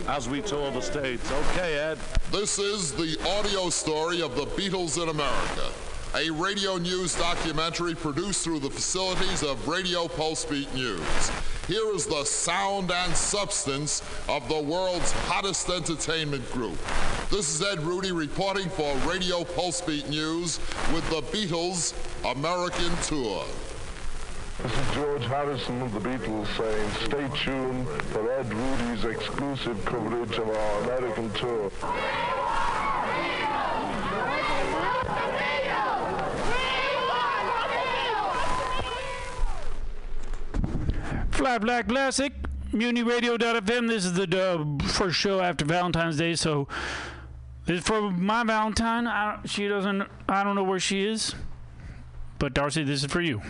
as we tour the States. Okay, Ed. This is the audio story of the Beatles in America, a radio news documentary produced through the facilities of Radio Pulse Beat News. Here is the sound and substance of the world's hottest entertainment group. This is Ed Rudy reporting for Radio Pulse Beat News with the Beatles American Tour. This is George Harrison of the Beatles saying, stay tuned for Ed Rudy's exclusive coverage of our American tour. Flat Black Classic, MutinyRadio.fm. This is the uh, first show after Valentine's Day, so this is for my Valentine. I, she doesn't. I don't know where she is, but Darcy, this is for you.